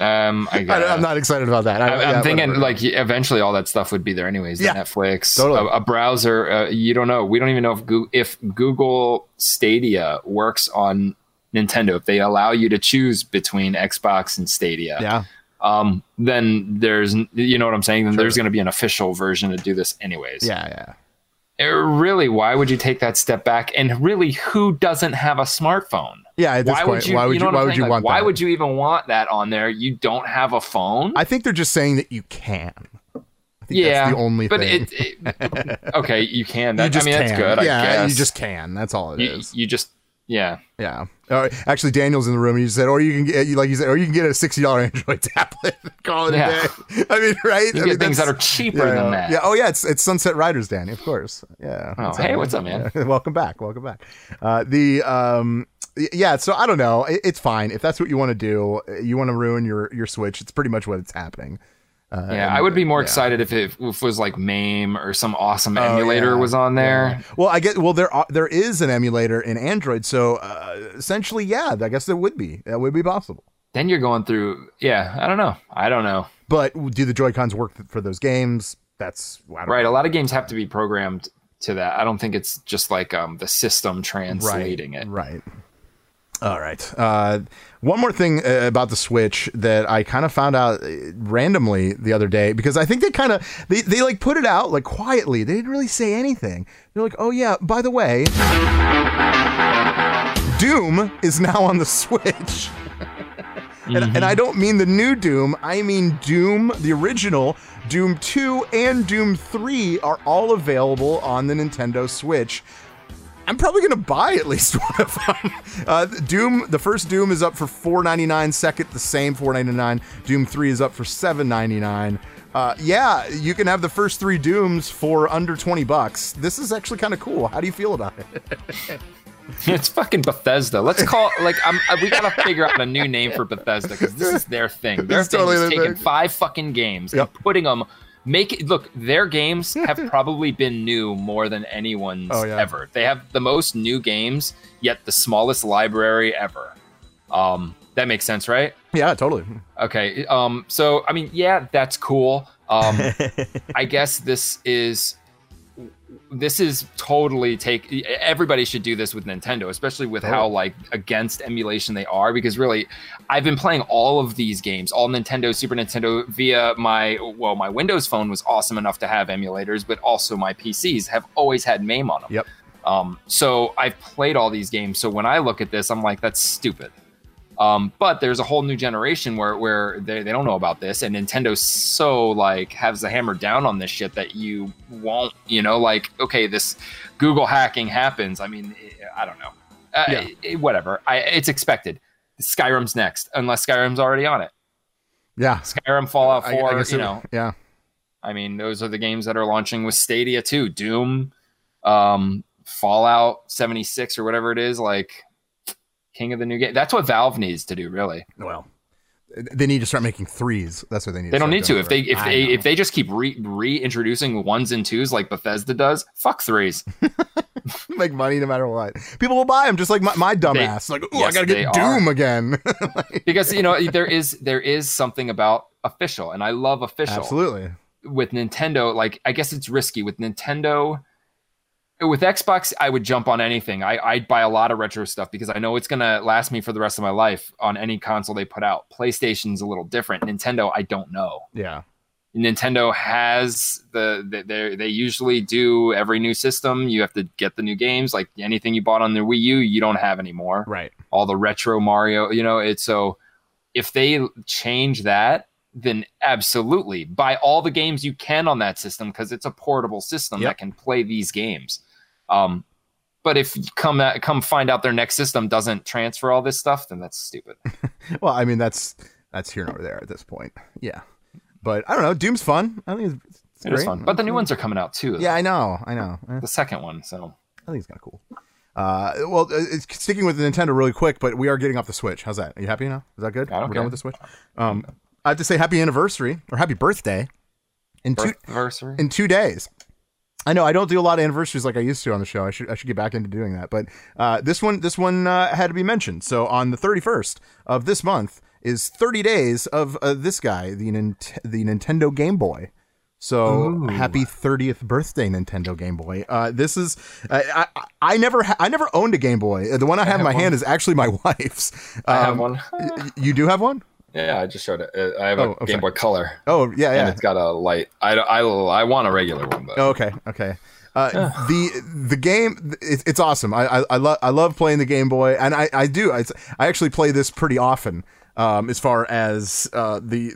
Um, I, am not excited about that. I, I, yeah, am thinking whatever. like eventually all that stuff would be there anyways. the Yeah, Netflix, totally. a, a browser. Uh, you don't know. We don't even know if Google, if Google Stadia works on Nintendo. If they allow you to choose between Xbox and Stadia, yeah, um, then there's you know what I'm saying. Then there's going to be an official version to do this anyways. yeah, yeah. Uh, really, why would you take that step back? And really, who doesn't have a smartphone? Yeah, at this why point, would you? why would you? know what why would you Like, want Why that? would you even want that on there? You don't have a phone. I think they're just saying that you can. I think yeah, that's the only but thing. It, it, okay, you can. That, you just I mean, can. that's good. Yeah, I guess you just can. That's all it you, is. you just yeah. Yeah. Uh, actually, Daniel's in the room. and He said, or you can get, like you said, or you can get a sixty dollar Android tablet. Call it Yeah. a day. I mean, right? You I get mean, things that are cheaper yeah, than that. Yeah. Oh, yeah. It's it's Sunset Riders, Danny. Of course. Yeah. Oh, hey, what's up, man? yeah. welcome back. Welcome back. Uh, the um, yeah. So I don't know. It, it's fine if that's what you want to do. You want to ruin your your Switch. It's pretty much what it's happening. Uh, Yeah, and- I would be more yeah. excited if it, if it was like MAME or some awesome Oh, emulator yeah. was on there. Yeah. Well, I get. Well, there are, there is an emulator in Android, so uh, essentially, yeah, I guess there would be. That would be possible. Then you're going through. Yeah, I don't know. I don't know. But do the Joy Cons work for those games? That's Right, know. a lot of games have to be programmed to that. I don't think it's just like um the system translating right, it. Right. All right. Uh, one more thing uh, about the Switch that I kind of found out uh, randomly the other day because I think they kind of they, they like put it out like quietly. They didn't really say anything. They're like, "Oh yeah, by the way, Doom is now on the Switch." And, and I don't mean the new Doom, I mean Doom, the original, Doom 2 and Doom 3 are all available on the Nintendo Switch. I'm probably going to buy at least one of them. Uh, Doom, the first Doom is up for $4.99, second, the same $4.99. Doom 3 is up for $7.99. Uh, yeah, you can have the first three Dooms for under 20 bucks. This is actually kind of cool. How do you feel about it? it's fucking Bethesda. Let's call like I'm, uh, we gotta figure out a new name for Bethesda because this is their thing. Their It's thing totally is taking thing. five fucking games Yep. and putting them. Make it look. Their games have probably been new more than anyone's Oh, yeah. ever. They have the most new games, yet the smallest library ever. Um, that makes sense, right? Yeah, totally. Okay. Um, so I mean, yeah, that's cool. Um, I guess this is this is totally take everybody should do this with Nintendo, especially with how like against emulation they are, because really I've been playing all of these games, all Nintendo, Super Nintendo via my well, my Windows phone was awesome enough to have emulators, but also my PCs have always had MAME on them. Yep. Um, so I've played all these games. So when I look at this, I'm like, that's stupid. Um, but there's a whole new generation where where they, they don't know about this, and Nintendo so like has the hammer down on this shit that you won't, you know, like okay, this Google hacking happens. I mean, I don't know, uh, Yeah. it- whatever. I, it's expected. Skyrim's next, unless Skyrim's already on it. Yeah. Skyrim, Fallout I- I Four, guess you it- know. Yeah. I mean, those are the games that are launching with Stadia too. Doom, um, Fallout 76 or whatever it is, like King of the New Game. That's what Valve needs to do, really. Well, they need to start making threes. That's what they need. They don't need to. doing, If they if I they know. if they just keep re- reintroducing ones and twos like Bethesda does, fuck threes. make money no matter what, people will buy them. Just like my, my dumbass, like, oh, I gotta they get are. Doom again. because you know there is there is something about official, and I love official. Absolutely. with Nintendo, like I guess it's risky with Nintendo. With Xbox, I would jump on anything. I, I'd buy a lot of retro stuff because I know it's gonna last me for the rest of my life on any console they put out. PlayStation's a little different. Nintendo, I don't know. Yeah. Nintendo has the they they they usually do every new system. You have to get the new games. Like anything you bought on the Wii U, you don't have anymore Right. all the retro Mario, you know, it's so if they change that, then absolutely buy all the games you can on that system because it's a portable system Yep. that can play these games. Um, but if you come at, come find out their next system doesn't transfer all this stuff, then that's stupid. Well, I mean, that's that's here nor there at this point. Yeah. But I don't know. Doom's fun. I think it's, it's It fun, but the new ones are coming out too. Yeah, I know. I know. The second one. So I think it's kind of cool. Uh, well, uh, it's sticking with the Nintendo really quick, but we are getting off the Switch. How's that? Are you happy now? Is that good? We're care. done with the Switch. Um, I have to say happy anniversary or happy birthday in two in two days. I know I don't do a lot of anniversaries like I used to on the show. I should I should get back into doing that. But uh, this one this one uh, had to be mentioned. So on the 31st of this month is 30 days of uh, this guy, the Nint- the Nintendo Game Boy. So happy 30th birthday, Nintendo Game Boy. Uh, this is I, I I never ha- I never owned a Game Boy. The one I have in my hand is actually my wife's. I have Um, one. You do have one? Yeah, I just showed it. Uh, I have Oh, a okay. Game Boy Color, Oh yeah, and yeah. it's got a light. I, I, I want a regular one, but Oh, okay, okay. Uh, the the game it, it's awesome. I I, I love I love playing the Game Boy, and I I do I, I actually play this pretty often. Um, as far as uh, the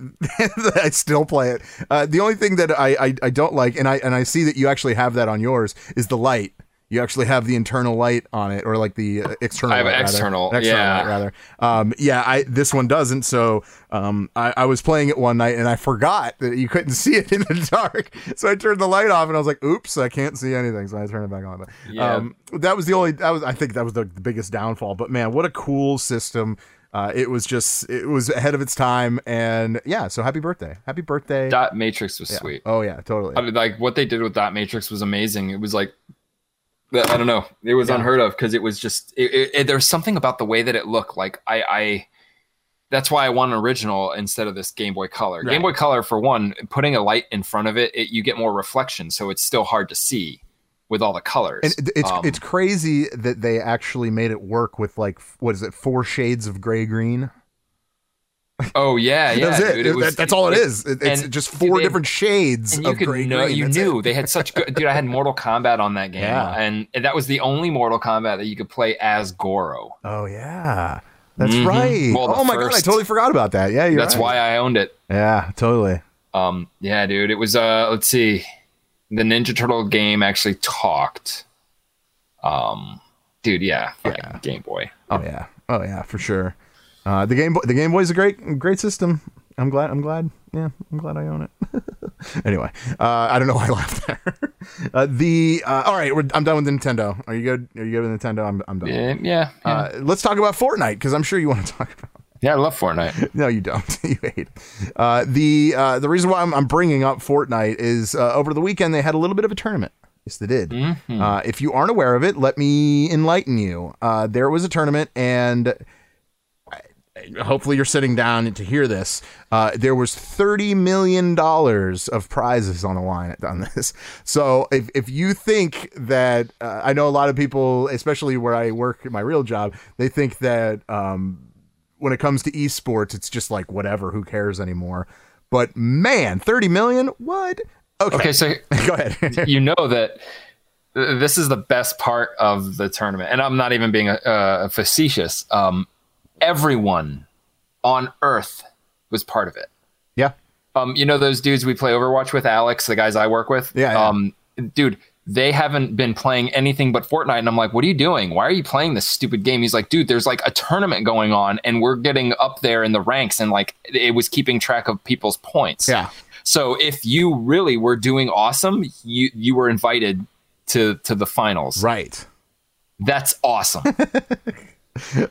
I still play it. Uh, the only thing that I, I I don't like, and I and I see that you actually have that on yours, is the light. You actually have the internal light on it, or like the uh, external. I have light, rather. external, external yeah. light, rather. Um, yeah, I this one doesn't. So um, I, I was playing it one night and I forgot that you couldn't see it in the dark. So I turned the light off and I was like, "Oops, I can't see anything." So I turned it back on. But Yeah. um, that was the only. That was I think that was the, the biggest downfall. But man, what a cool system! Uh, it was just it was ahead of its time, and yeah. So happy birthday! Happy birthday! Dot Matrix was Yeah. sweet. Oh yeah, totally. I mean, like what they did with Dot Matrix was amazing. It was like I don't know, it was Yeah. unheard of because it was just it, it, it- there's something about the way that it looked. Like I, I that's why I want an original instead of this Game Boy Color. Right. Game Boy Color, for one, putting a light in front of it, it, you get more reflection, so it's still hard to see with all the colors. and it's Um, it's crazy that they actually made it work with like what is it four shades of gray green oh yeah, yeah, that's it, dude, it was- That- that's all it is. It- it's just four they- different shades and you of could gray know green. you That's knew it. they had such good dude i had mortal kombat on that game Yeah. and that was the only mortal kombat that you could play as goro. Oh yeah. That's Mhm. right. Well, oh my god i totally forgot about that. Yeah you're that's right. why i owned it. Yeah totally. Um yeah dude it was uh let's see. The ninja turtle game actually talked. Um dude yeah, Yeah. game boy. Oh yeah. Oh yeah for sure uh the game boy the game boy is a great great system i'm glad i'm glad yeah i'm glad i own it anyway uh i don't know why i laughed there uh the uh all right we're, i'm done with nintendo are you good are you good with nintendo i'm, I'm done yeah yeah, yeah. uh, let's talk about Fortnite because I'm sure you want to talk about. yeah i love fortnite No, you don't. you hate. it. Uh, the uh, the reason why I'm, I'm bringing up Fortnite is uh, over the weekend they had a little bit of a tournament. Yes, they did. Uh, if you aren't aware of it, let me enlighten you. Uh, there was a tournament, and hopefully you're sitting down to hear this. Uh, there was thirty million dollars of prizes on the line on this. So if if you think that uh, I know a lot of people, especially where I work at my real job, they think that um, when it comes to esports, it's just like whatever, who cares anymore. But man, 30 million? What? Okay. okay so Go ahead. you know that this is the best part of the tournament, and I'm not even being uh, facetious. Um, everyone on Earth was part of it. yeah. Um, you know those dudes we play Overwatch with, Alex, the guys I work with. Yeah, yeah. Um, dude, they haven't been playing anything but Fortnite, and I'm like, what are you doing? Why are you playing this stupid game? He's like, dude, there's like a tournament going on, and we're getting up there in the ranks, and like it was keeping track of people's points. Yeah. So if you really were doing awesome, you you were invited to to the finals. Right. That's awesome.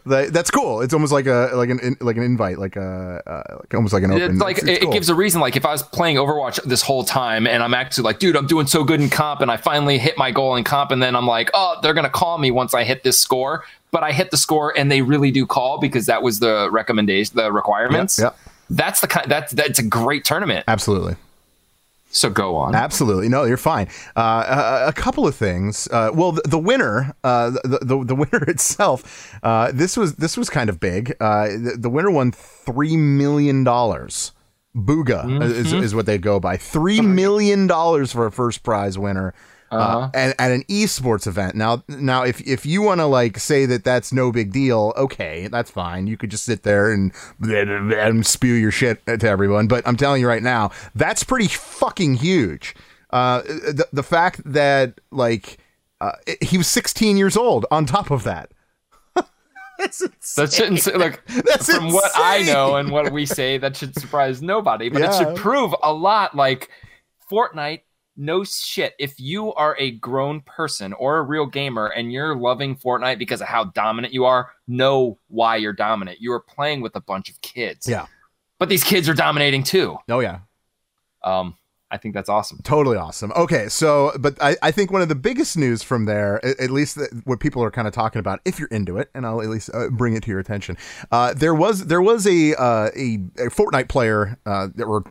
That, that's cool. It's almost like a like an like an invite, like a uh, like almost like an open. it's like it's- it's it, cool. gives a reason. Like if I was playing Overwatch this whole time and I'm actually like, dude, I'm doing so good in comp, and I finally hit my goal in comp, and then I'm like, oh, they're gonna call me once I hit this score. But I hit the score, and they really do call because that was the recommendation, the requirements. Yep, yep. That's the kind. That's that's a great tournament. Absolutely. So go on. Absolutely. No, you're fine. Uh, a, a couple of things. Uh, well, the, the winner, uh, the, the the winner itself, uh, this was this was kind of big. Uh, the, the winner won three million dollars. Bugha is, is what they go by. Three million dollars for a first prize winner. Uh and at an esports event. Now, now, if if you want to like say that that's no big deal, okay, that's fine. You could just sit there and and spew your shit to everyone. But I'm telling you right now, that's pretty fucking huge. Uh, the the fact that like uh, he was 16 years old. On top of that, that's insane. That shouldn't say- look That's from what I know and what we say. That should surprise nobody, but it should prove a lot. Like Fortnite, no shit. If you are a grown person or a real gamer and you're loving Fortnite because of how dominant you are, know why you're dominant. You are playing with a bunch of kids. Yeah. but these kids are dominating too. Oh yeah, Um, I think that's awesome. totally awesome. Okay, so but I, I think one of the biggest news from there, at, at least that what people are kind of talking about, if you're into it, and I'll at least uh, bring it to your attention. Uh, there was there was a uh, a, a Fortnite player uh, that were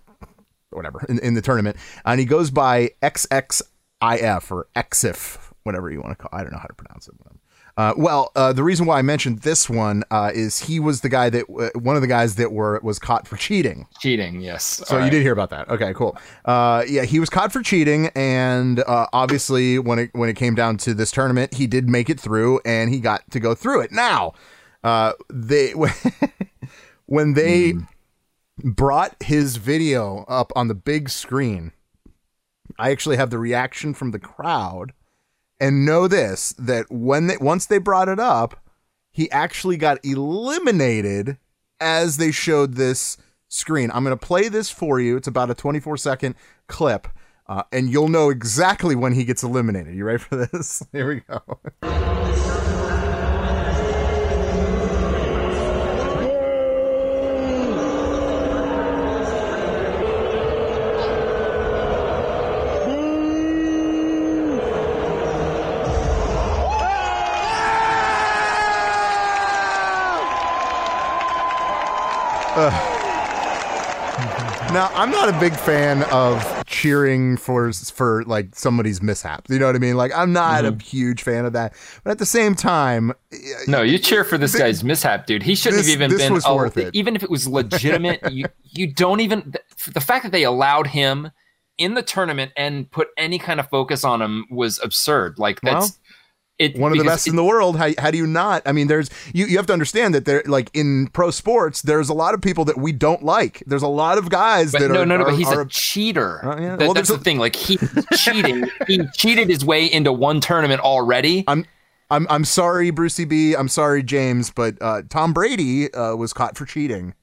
whatever in, in the tournament, and he goes by XXIF or XIF, whatever you want to call. I don't know how to pronounce it. Uh, well, uh, the reason why I mentioned this one uh, is he was the guy that uh, one of the guys that were was caught for cheating. Cheating, yes. So All you right. did hear about that? Okay, cool. Uh, yeah, he was caught for cheating, and uh, obviously, when it when it came down to this tournament, he did make it through, and he got to go through it. Now, uh, they when they brought his video up on the big screen, I actually have the reaction from the crowd, and know this that when they once they brought it up, he actually got eliminated as they showed this screen. I'm going to play this for you. It's about a 24 second clip, uh, and you'll know exactly when he gets eliminated. You ready for this? Here we go. Now, I'm not a big fan of cheering for for like somebody's mishaps. You know what I mean? Like, I'm not a mm-hmm. huge fan of that. But at the same time, No, you cheer for this guy's mishap, dude. He shouldn't This- have even this been. was oh, worth it. Even if it was legitimate, you you don't even the fact that they allowed him in the tournament and put any kind of focus on him was absurd. Like that's Well, it. one of the best in the world. How, how do you not? I mean, there's you. You have to understand that there, like in pro sports, there's a lot of people that we don't like. There's a lot of guys that no, are. no, no. are- But he's are- a cheater. Uh, yeah. That- Well, that's the a- thing. Like he cheating. he cheated his way into one tournament already. I'm I'm I'm sorry, Brucey B. I'm sorry, James, but uh, Tom Brady uh, was caught for cheating,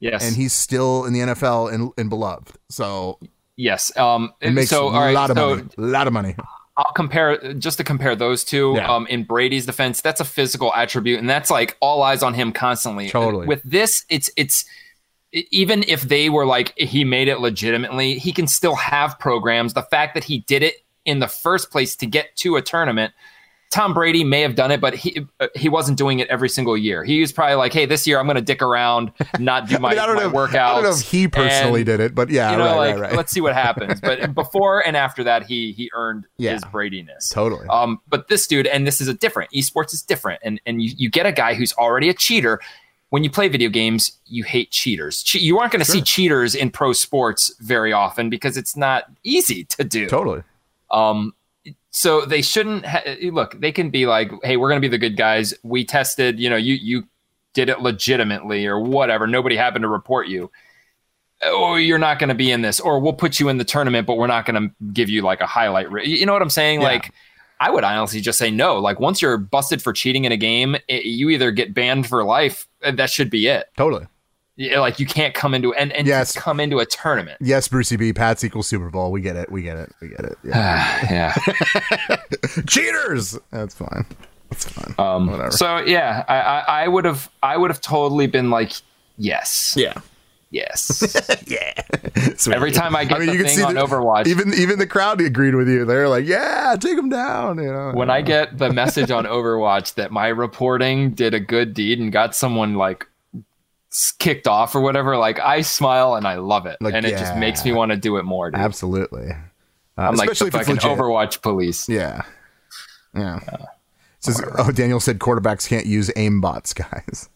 yes, and he's still in the NFL and, and beloved. So yes. Um. it makes so a right. lot of so money. A lot of money. I'll compare just to compare those two. Yeah. Um, in Brady's defense, that's a physical attribute, and that's like all eyes on him constantly. Totally. With this, it's it's even if they were like he made it legitimately, he can still have programs. The fact that he did it in the first place to get to a tournament. Tom Brady may have done it, but he uh, he wasn't doing it every single year. He was probably like, "Hey, this year I'm going to dick around, not do my, I, mean, I don't my know. workouts." I don't know if he personally and- did it, but yeah, you know, right, like right, right. let's see what happens. But before and after that, he he earned Yeah. his Bradiness. Totally. Um, but this dude, and this is a different esports is different, and and you, you get a guy who's already a cheater. When you play video games, you hate cheaters. Che- you aren't going to see cheaters in pro sports very often because it's not easy to do. totally. Um, so they shouldn't ha- eh, look. They can be like, "Hey, we're going to be the good guys. We tested. You know, you you did it legitimately or whatever. Nobody happened to report you." Or you're not going to be in this, or we'll put you in the tournament, but we're not going to give you like a highlight. Re- you know what I'm saying? Yeah. Like, I would honestly just say no. Like, once you're busted for cheating in a game, it, you either get banned for life. and That should be it. Totally. Yeah, Like, you can't come into and and Yes. come into a tournament. Yes, Brucey B. Pats equals Super Bowl. We get it. We get it. We get it. Yeah. yeah. Cheaters. That's fine. That's fine. Um, Whatever. So yeah, I, I, I would have I would have totally been like, yes, yeah. yes. yeah. Every time I get the thing on Overwatch- even even the crowd agreed with you. They're like, "Yeah, take him down." You know. when I get the message on Overwatch that my reporting did a good deed and got someone like s- kicked off or whatever, like I smile and I love it, Like, and it just makes me want to do it more. Dude. absolutely, uh, I'm like the especially if it's fucking. Overwatch police. Yeah. Yeah. Says, oh, Daniel said quarterbacks can't use aim bots, guys.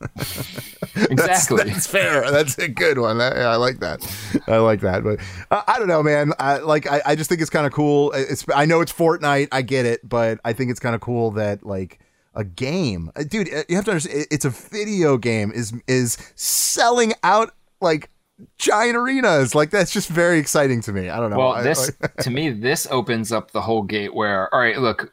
Exactly. That's fair. That's a good one. That- yeah, I like that. I like that. But uh, I don't know, man. I like. I, I just think it's kind of cool. It's. I know it's Fortnite. I get it, but I think it's kind of cool that like a game, Uh, dude. You have to understand. It's a video game. Is is selling out like giant arenas. Like that's just very exciting to me. I don't know. Well, this to me, this opens up the whole gate where, all right, look,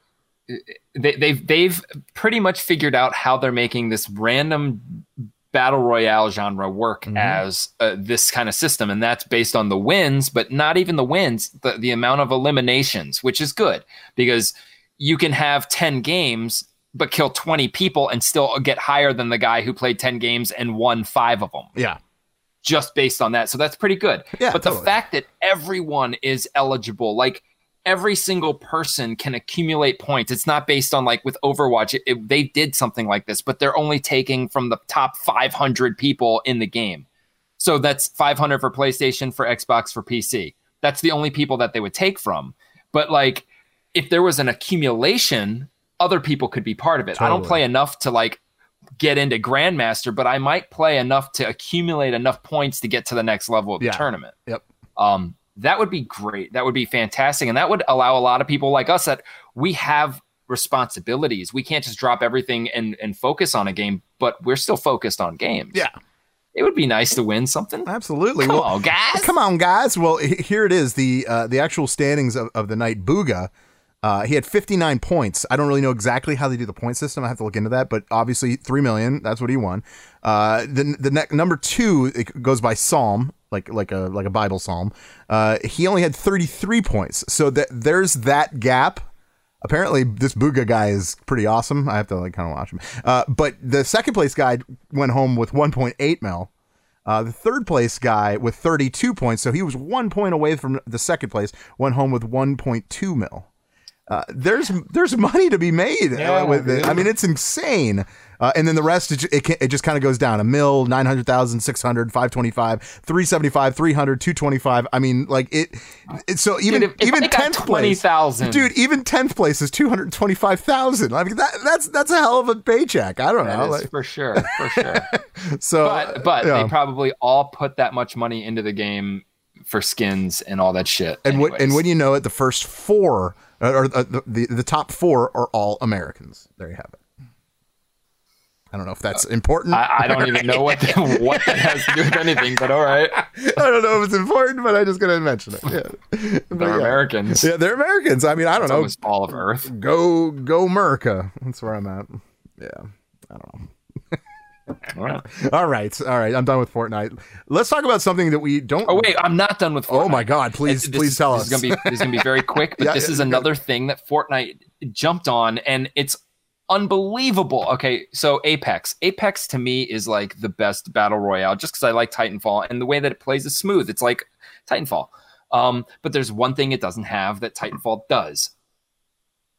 they, they've they've pretty much figured out how they're making this random battle royale genre work Mm-hmm. as uh, this kind of system, and that's based on the wins, but not even the wins, the the amount of eliminations, which is good because you can have ten games. But kill 20 people and still get higher than the guy who played 10 games and won five of them yeah. just based on that. So that's pretty good. Yeah, but totally. the fact that everyone is eligible, like every single person can accumulate points. It's not based on like with Overwatch, it, it- they did something like this, but they're only taking from the top 500 people in the game. So that's 500 for PlayStation, for Xbox, for PC. That's the only people that they would take from. But like, if there was an accumulation, other people could be part of it. I don't play enough to like get into Grandmaster, but I might play enough to accumulate enough points to get to the next level of the tournament. Yep. Um, that would be great. That would be fantastic. And that would allow a lot of people like us that we have responsibilities. We can't just drop everything and, and focus on a game, but we're still focused on games. Yeah. It would be nice to win something. Absolutely. Come Well, on, guys. Come on, guys. Well, here it is. The uh, the actual standings of, of the night. Bugha. Uh, he had 59 points. I don't really know exactly how they do the point system. I have to look into that, but obviously 3 million. That's what he won. Uh, the the ne- number two it goes by Psalm, like like a like a Bible psalm. Uh, he only had 33 points. So that there's that gap. Apparently, this Bugha guy is pretty awesome. I have to like kind of watch him. Uh, but the second place guy went home with 1.8 mil. Uh, the third place guy with 32 points, so he was one point away from the second place, went home with 1.2 mil. Uh, there's there's money to be made uh, Yeah, with it. I mean, it's insane. Uh, and then the rest, it, it, ca- it just kind of goes down a mil, 900,000, 600, 525, 375, 300, 225. I mean, like it. it so even if- if even I got 10th place, 20,000. dude, even 10th place is 225,000. I mean, that, that's that's a hell of a paycheck. I don't That know. is like- for sure, for sure. so, but but yeah. they probably all put that much money into the game for skins and all that shit. and what and when you know it, the first four uh, or uh, the, the the top four are all Americans. There you have it. I don't know if that's important. I, I don't even know what the, what that has to do with anything, but all right, I don't know if it's important, but I just gotta mention it. Yeah, they're yeah. Americans. Yeah, they're Americans. I mean, I don't know. almost all of Earth. Go go America. That's where I'm at. Yeah, I don't know. All right. All right, all right. I'm done with Fortnite. Let's talk about something that we don't. Oh wait, I'm not done with. Fortnite. Oh my God! Please, this please tell this us. Is gonna be, this is gonna be very quick, but Yeah, this is another thing that Fortnite jumped on, and it's unbelievable. Okay, so Apex. Apex to me is like the best battle royale, just because I like Titanfall and the way that it plays is smooth. It's like Titanfall. Um, but there's one thing it doesn't have that Titanfall does: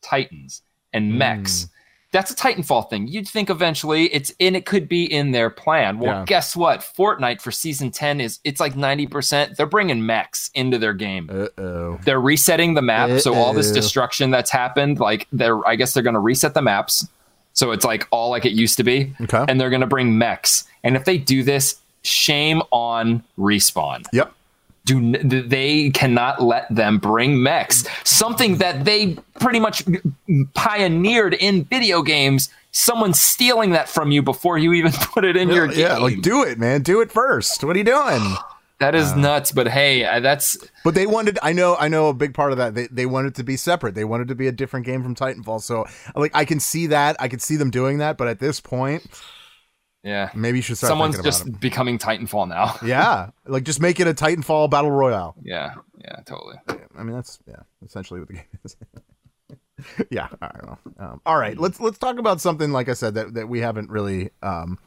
Titans and mechs. Hmm. That's a Titanfall thing. You'd think eventually it's in it could be in their plan. Well, Yeah. guess what? Fortnite for season 10 is it's like 90%. They're bringing mechs into their game. Uh oh. They're resetting the map. So all this destruction that's happened, like they're I guess they're gonna reset the maps. So it's like all like it used to be. Okay. And they're gonna bring mechs. And if they do this, shame on respawn Yep. Do they cannot let them bring mechs something that they pretty much pioneered in video games someone stealing that from you before you even put it in your game Yeah, like do it, man. Do it first. What are you doing? that is uh, nuts but hey that's But they wanted. I know. I know a big part of that. They they wanted to be separate. They wanted to be a different game from Titanfall. So like, I can see that. I can see them doing that. But at this point, yeah maybe you should start someone's just about becoming titanfall now. Yeah, like just make it a Titanfall battle royale. yeah yeah totally I mean, that's yeah, essentially what the game is. yeah, I don't know. Um, all right, let's let's talk about something like I said that that we haven't really um,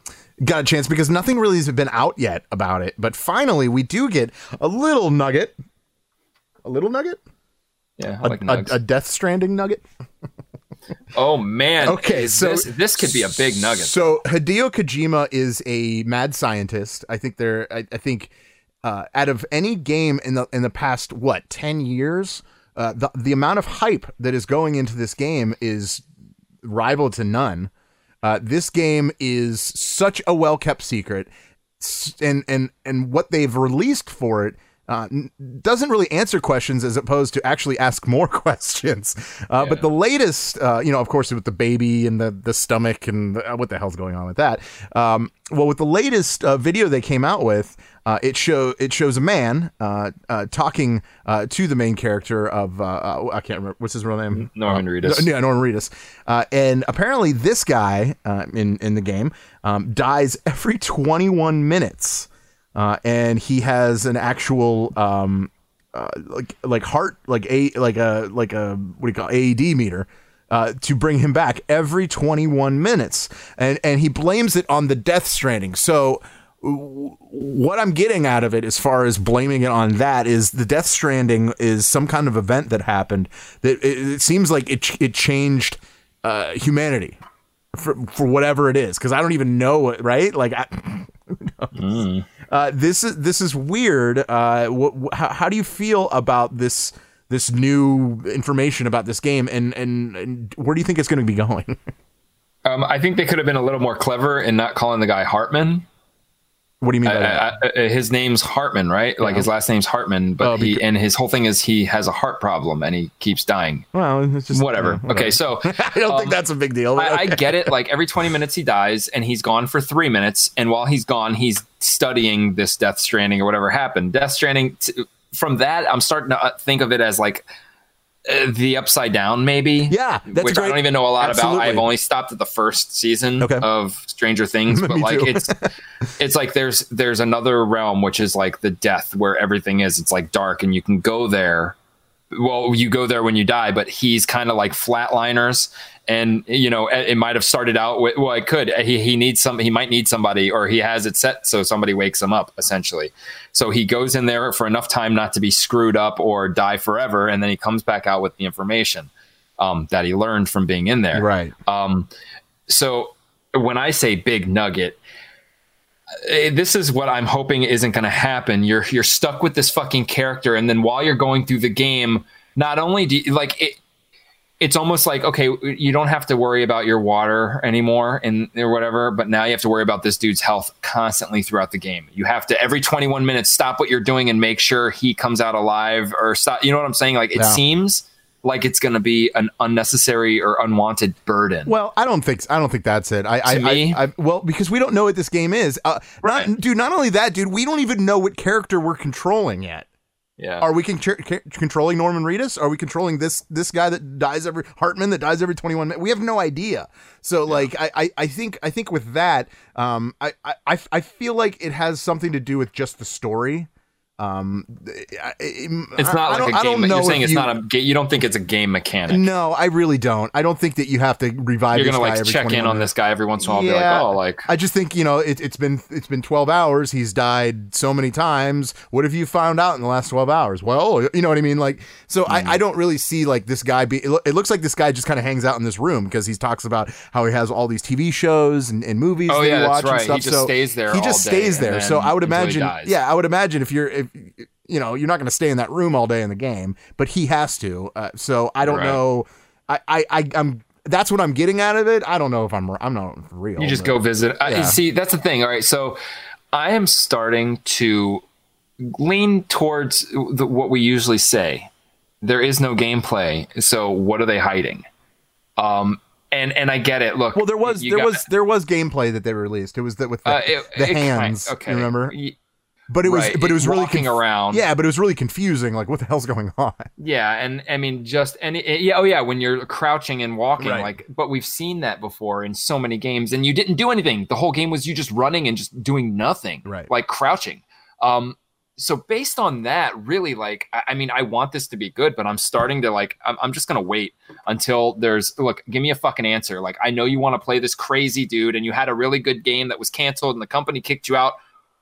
got a chance because nothing really has been out yet about it. But finally, we do get a little nugget, a little nugget, yeah a, like a, a Death Stranding nugget. oh man Okay, so this, this could be a big nugget So Hideo Kojima is a mad scientist. I think they're. I, I think uh, out of any game in the in the past what ten years, uh, the the amount of hype that is going into this game is rival to none. Uh, this game is such a well kept secret, S- and and and what they've released for it. Uh, doesn't really answer questions as opposed to actually ask more questions. Uh, But the latest, uh, you know, of course, with the baby and the the stomach and the, uh, what the hell's going on with that. Um, well, with the latest uh, video they came out with, uh, it show it shows a man uh, uh, talking uh, to the main character of uh, uh, I can't remember what's his real name. Norman Reedus. Yeah, Norman Reedus. Uh, and apparently, this guy uh, in in the game um, dies every 21 minutes, uh, and he has an actual um, uh, like like heart like a like a like a what do you call it? AED meter. Uh, to bring him back every 21 minutes, and and he blames it on the Death Stranding. So, w- what I'm getting out of it, as far as blaming it on that, is the Death Stranding is some kind of event that happened that it, it seems like it ch- it changed uh, humanity for for whatever it is. Because I don't even know it, right? Like, I, knows? Uh, this is this is weird. Uh, wh- wh- how, do you feel about this? This new information about this game, and and, and where do you think it's going to be going? Um, I think they could have been a little more clever in not calling the guy Heartman. What do you mean by I- that? I- his name's Heartman, right? Like his last name's Heartman, but Oh, he and his whole thing is he has a heart problem and he keeps dying. Well, it's just Whatever. yeah, Okay, so I don't um, think that's a big deal. I, I get it. Like every 20 minutes he dies and he's gone for three minutes. And while he's gone, he's studying this Death Stranding or whatever happened. Death Stranding, t- from that, I'm starting to uh, think of it as like uh, the upside down, maybe. Yeah, which great- I don't even know a lot Absolutely. about. I've only stopped at the first season Okay. of Stranger Things, but like it's it's like there's there's another realm which is like the death where everything is. It's like dark and you can go there well, you go there when you die, but he's kind of like flatliners. And you know, it, might have started out with well, it could. He he needs some. He might need somebody, or he has it set so somebody wakes him up. Essentially, so he goes in there for enough time not to be screwed up or die forever, and then he comes back out with the information um, that he learned from being in there. right. Um, so when I say big nugget, Eh, this is what I'm hoping isn't going to happen. You're you're stuck with this fucking character, and then while you're going through the game, not only do you, like it, it's almost like okay, you don't have to worry about your water anymore and or whatever, but now you have to worry about this dude's health constantly throughout the game. You have to every 21 minutes stop what you're doing and make sure he comes out alive or stop. You know what I'm saying? Like it Yeah. seems like it's going to be an unnecessary or unwanted burden. Well, I don't think I don't think that's it. I, I, To me? I, I, well, because we don't know what this game is. Uh, not, dude. Not only that, dude. We don't even know what character we're controlling yet. yeah. Are we con- controlling Norman Reedus? Are we controlling this this guy that dies every Heartman that dies every twenty one minutes? We have no idea. So like I, I, I think I think with that, um, I- I I feel like it has something to do with just the story. Um, It's I- not I don't- like I a don't game. know You're saying it's you- not a game. You don't think it's a game mechanic. No, I really don't. I don't think that you have to revive. You're gonna guy like check in 21 on this guy every once in a while. and Be like, Yeah. oh, like I just think you know it, it's been it's been 12 hours. He's died so many times. What have you found out in the last 12 hours? Well, you know what I mean. Like, so Hmm. I, I don't really see like this guy be. It, it looks like this guy just kind of hangs out in this room because he talks about how he has all these TV shows and, and movies Oh, that yeah, he that's right. and He stuff. just so stays there He just stays there. So I would imagine. Yeah, I would imagine if you're if you know you're not going to stay in that room all day in the game, but he has to. Uh, so I don't Right. know. I, I I I'm. That's what I'm getting out of it. I don't know if I'm. I'm not real. you just but- go visit. I, Yeah. see, that's the thing. All right, so I am starting to lean towards the, what we usually say. There is no gameplay, so what are they hiding? Um, and and I get it. Look, Well, there was there got- was there was gameplay that they released. It was that with the, uh, it- the it kind- hands. okay, you remember? But it was right, but it was really walking conf- around. Yeah, but it was really confusing. Like, what the hell's going on? Yeah, and I mean, just any yeah, oh yeah, when you're crouching and walking, Right. like, but we've seen that before in so many games, and you didn't do anything. The whole game was you just running and just doing nothing, Right. Like crouching. Um, so based on that, really, like, I, I mean, I want this to be good, but I'm starting to like, I'm, I'm just gonna wait until there's look, give me a fucking answer. Like, I know you want to play this crazy dude, and you had a really good game that was canceled, and the company kicked you out.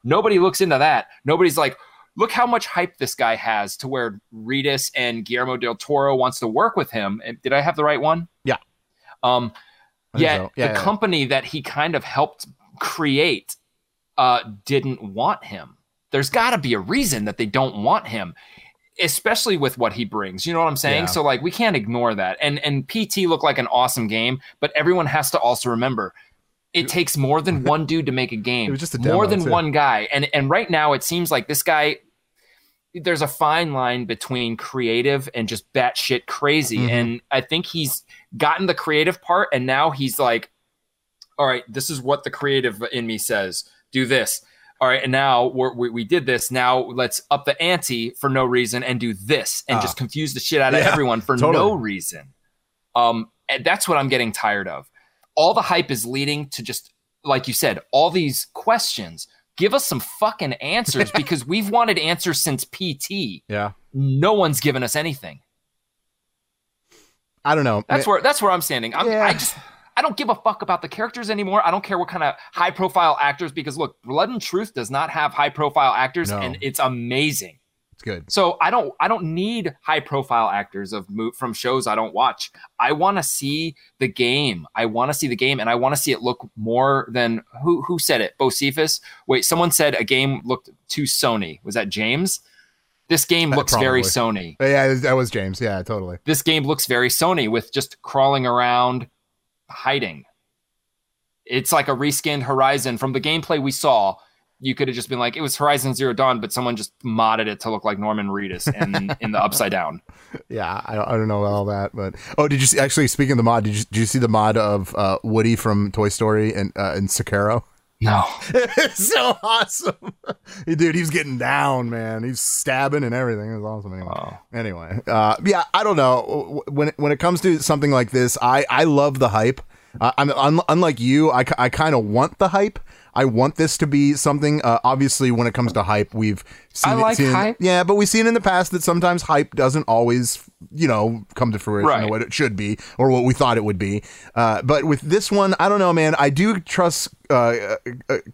Nobody looks into that. Nobody's like, look how much hype this guy has to where Reedus and Guillermo del Toro wants to work with him. Did I have the right one? Yeah. Um, yet so. Yeah, the yeah. company that he kind of helped create uh, didn't want him. There's got to be a reason that they don't want him, especially with what he brings. You know what I'm saying? Yeah. So like we can't ignore that. And and PT looked like an awesome game, but everyone has to also remember it takes more than one dude to make a game. It was just a more than one guy. And and right now it seems like this guy there's a fine line between creative and just batshit crazy. Mhm. And I think he's gotten the creative part, and now he's like, all right, this is what the creative in me says. Do this. All right, and now we're, we we did this. Now let's up the ante for no reason and do this, and Ah. just confuse the shit out of Yeah, everyone for totally. no reason. Um, and that's what I'm getting tired of. All the hype is leading to just like you said, all these questions. Give us some fucking answers because we've wanted answers since PT. Yeah, No one's given us anything. I don't know. That's where that's where I'm standing. I'm, Yeah. I just I don't give a fuck about the characters anymore. I don't care what kind of high profile actors because look, Blood and Truth does not have high profile actors, No. and it's amazing. It's good. So I don't I don't need high profile actors of from shows I don't watch. I want to see the game. I want to see the game, and I want to see it look more than who who said it. Bocephus. Wait, someone said a game looked too Sony. Was that James? This game Uh, looks very. Sony. Yeah, that was James. Yeah, totally. This game looks very Sony with just crawling around, hiding. It's like a reskinned Horizon from the gameplay we saw. You could have just been like, it was Horizon Zero Dawn, but someone just modded it to look like Norman Reedus in in the Upside Down. Yeah, I don't, I don't know all that, but oh, did you see, actually speaking of the mod? Did you, did you see the mod of uh, Woody from Toy Story and uh, and Sekiro? No, it's so awesome, dude. He was getting down, man. He's stabbing and everything. It was awesome. Anyway, Wow. anyway, uh, yeah, I don't know when when it comes to something like this. I I love the hype. Uh, I'm un- unlike you. I, I kind of want the hype. I want this to be something. Uh, obviously, when it comes to hype, we've seen I it, like seen- hype. Yeah, but we've seen in the past that sometimes hype doesn't always, you know, come to fruition Right. what it should be or what we thought it would be. Uh, but with this one, I don't know, man. I do trust uh, uh,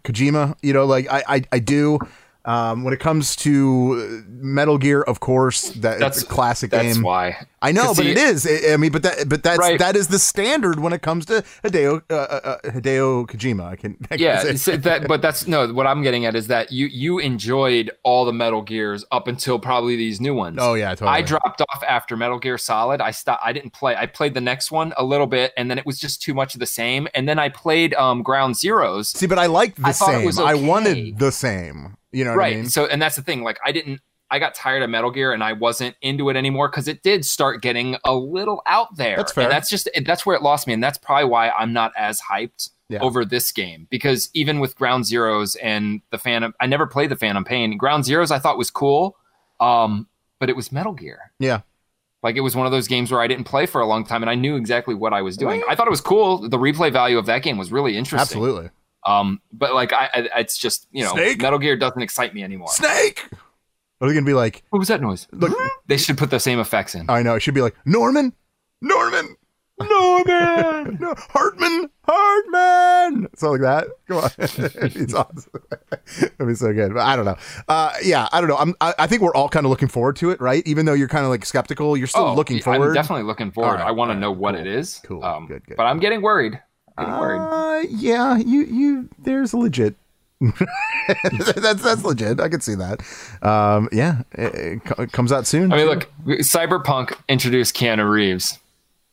Kojima. You know, like I, I, I do. Um, when it comes to Metal Gear, of course, that That's- a classic that's game. why. I know, but it is. I mean, but that, but that's Right. that is the standard when it comes to Hideo uh, uh, uh, Hideo Kojima. I can, I can Yeah, say- that, but that's no. What I'm getting at is that you you enjoyed all the Metal Gears up until probably these new ones. Oh yeah, totally. I dropped off after Metal Gear Solid. I stopped. I didn't play. I played the next one a little bit, and then it was just too much of the same. And then I played um, Ground Zeroes. See, but I liked the I same. was I wanted the same. You know what right. I mean? So, and that's the thing. Like, I didn't. I got tired of Metal Gear, and I wasn't into it anymore because it did start getting a little out there. That's fair. And that's just that's where it lost me, and that's probably why I'm not as hyped Yeah. over this game because even with Ground Zeroes and the Phantom, I never played the Phantom Pain. Ground Zeroes I thought was cool, um, but it was Metal Gear. Yeah. Like it was one of those games where I didn't play for a long time, and I knew exactly what I was doing. I thought it was cool. The replay value of that game was really interesting. Absolutely. Um, but like I, I it's just you know, Snake? Metal Gear doesn't excite me anymore. Snake. Are they gonna be like? What was that noise? Look, They should put the same effects in. I know. It should be like Norman. Norman. Norman. no, Heartman. Heartman. Something like that. Come on. it's awesome. That'd be so good. But I don't know. Uh, yeah, I don't know. I'm, I, I think we're all kind of looking forward to it, right? Even though you're kind of like skeptical, you're still looking Oh, I'm forward. definitely looking forward. All right, I want all to know what cool, it is. cool, Um, good, good. But I'm getting worried. Getting. Uh, yeah, you you there's a legit. that's that's legit. I can see that. Um, yeah, it, it it comes out soon. I mean, look, Cyberpunk introduced Keanu Reeves.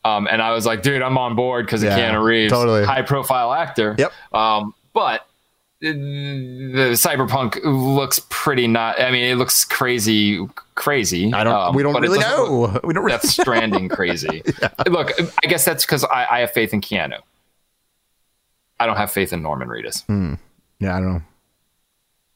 Um, and I was like, dude, I'm on board because of Yeah, Keanu Reeves, totally. high profile actor. Yep. Um, but the Cyberpunk looks pretty not. I mean, it looks crazy, crazy. I don't. um, we don't really doesn't look know. We don't really. That's stranding crazy. Look, I guess that's because I, I have faith in Keanu. I don't have faith in Norman Reedus. Yeah, I don't know.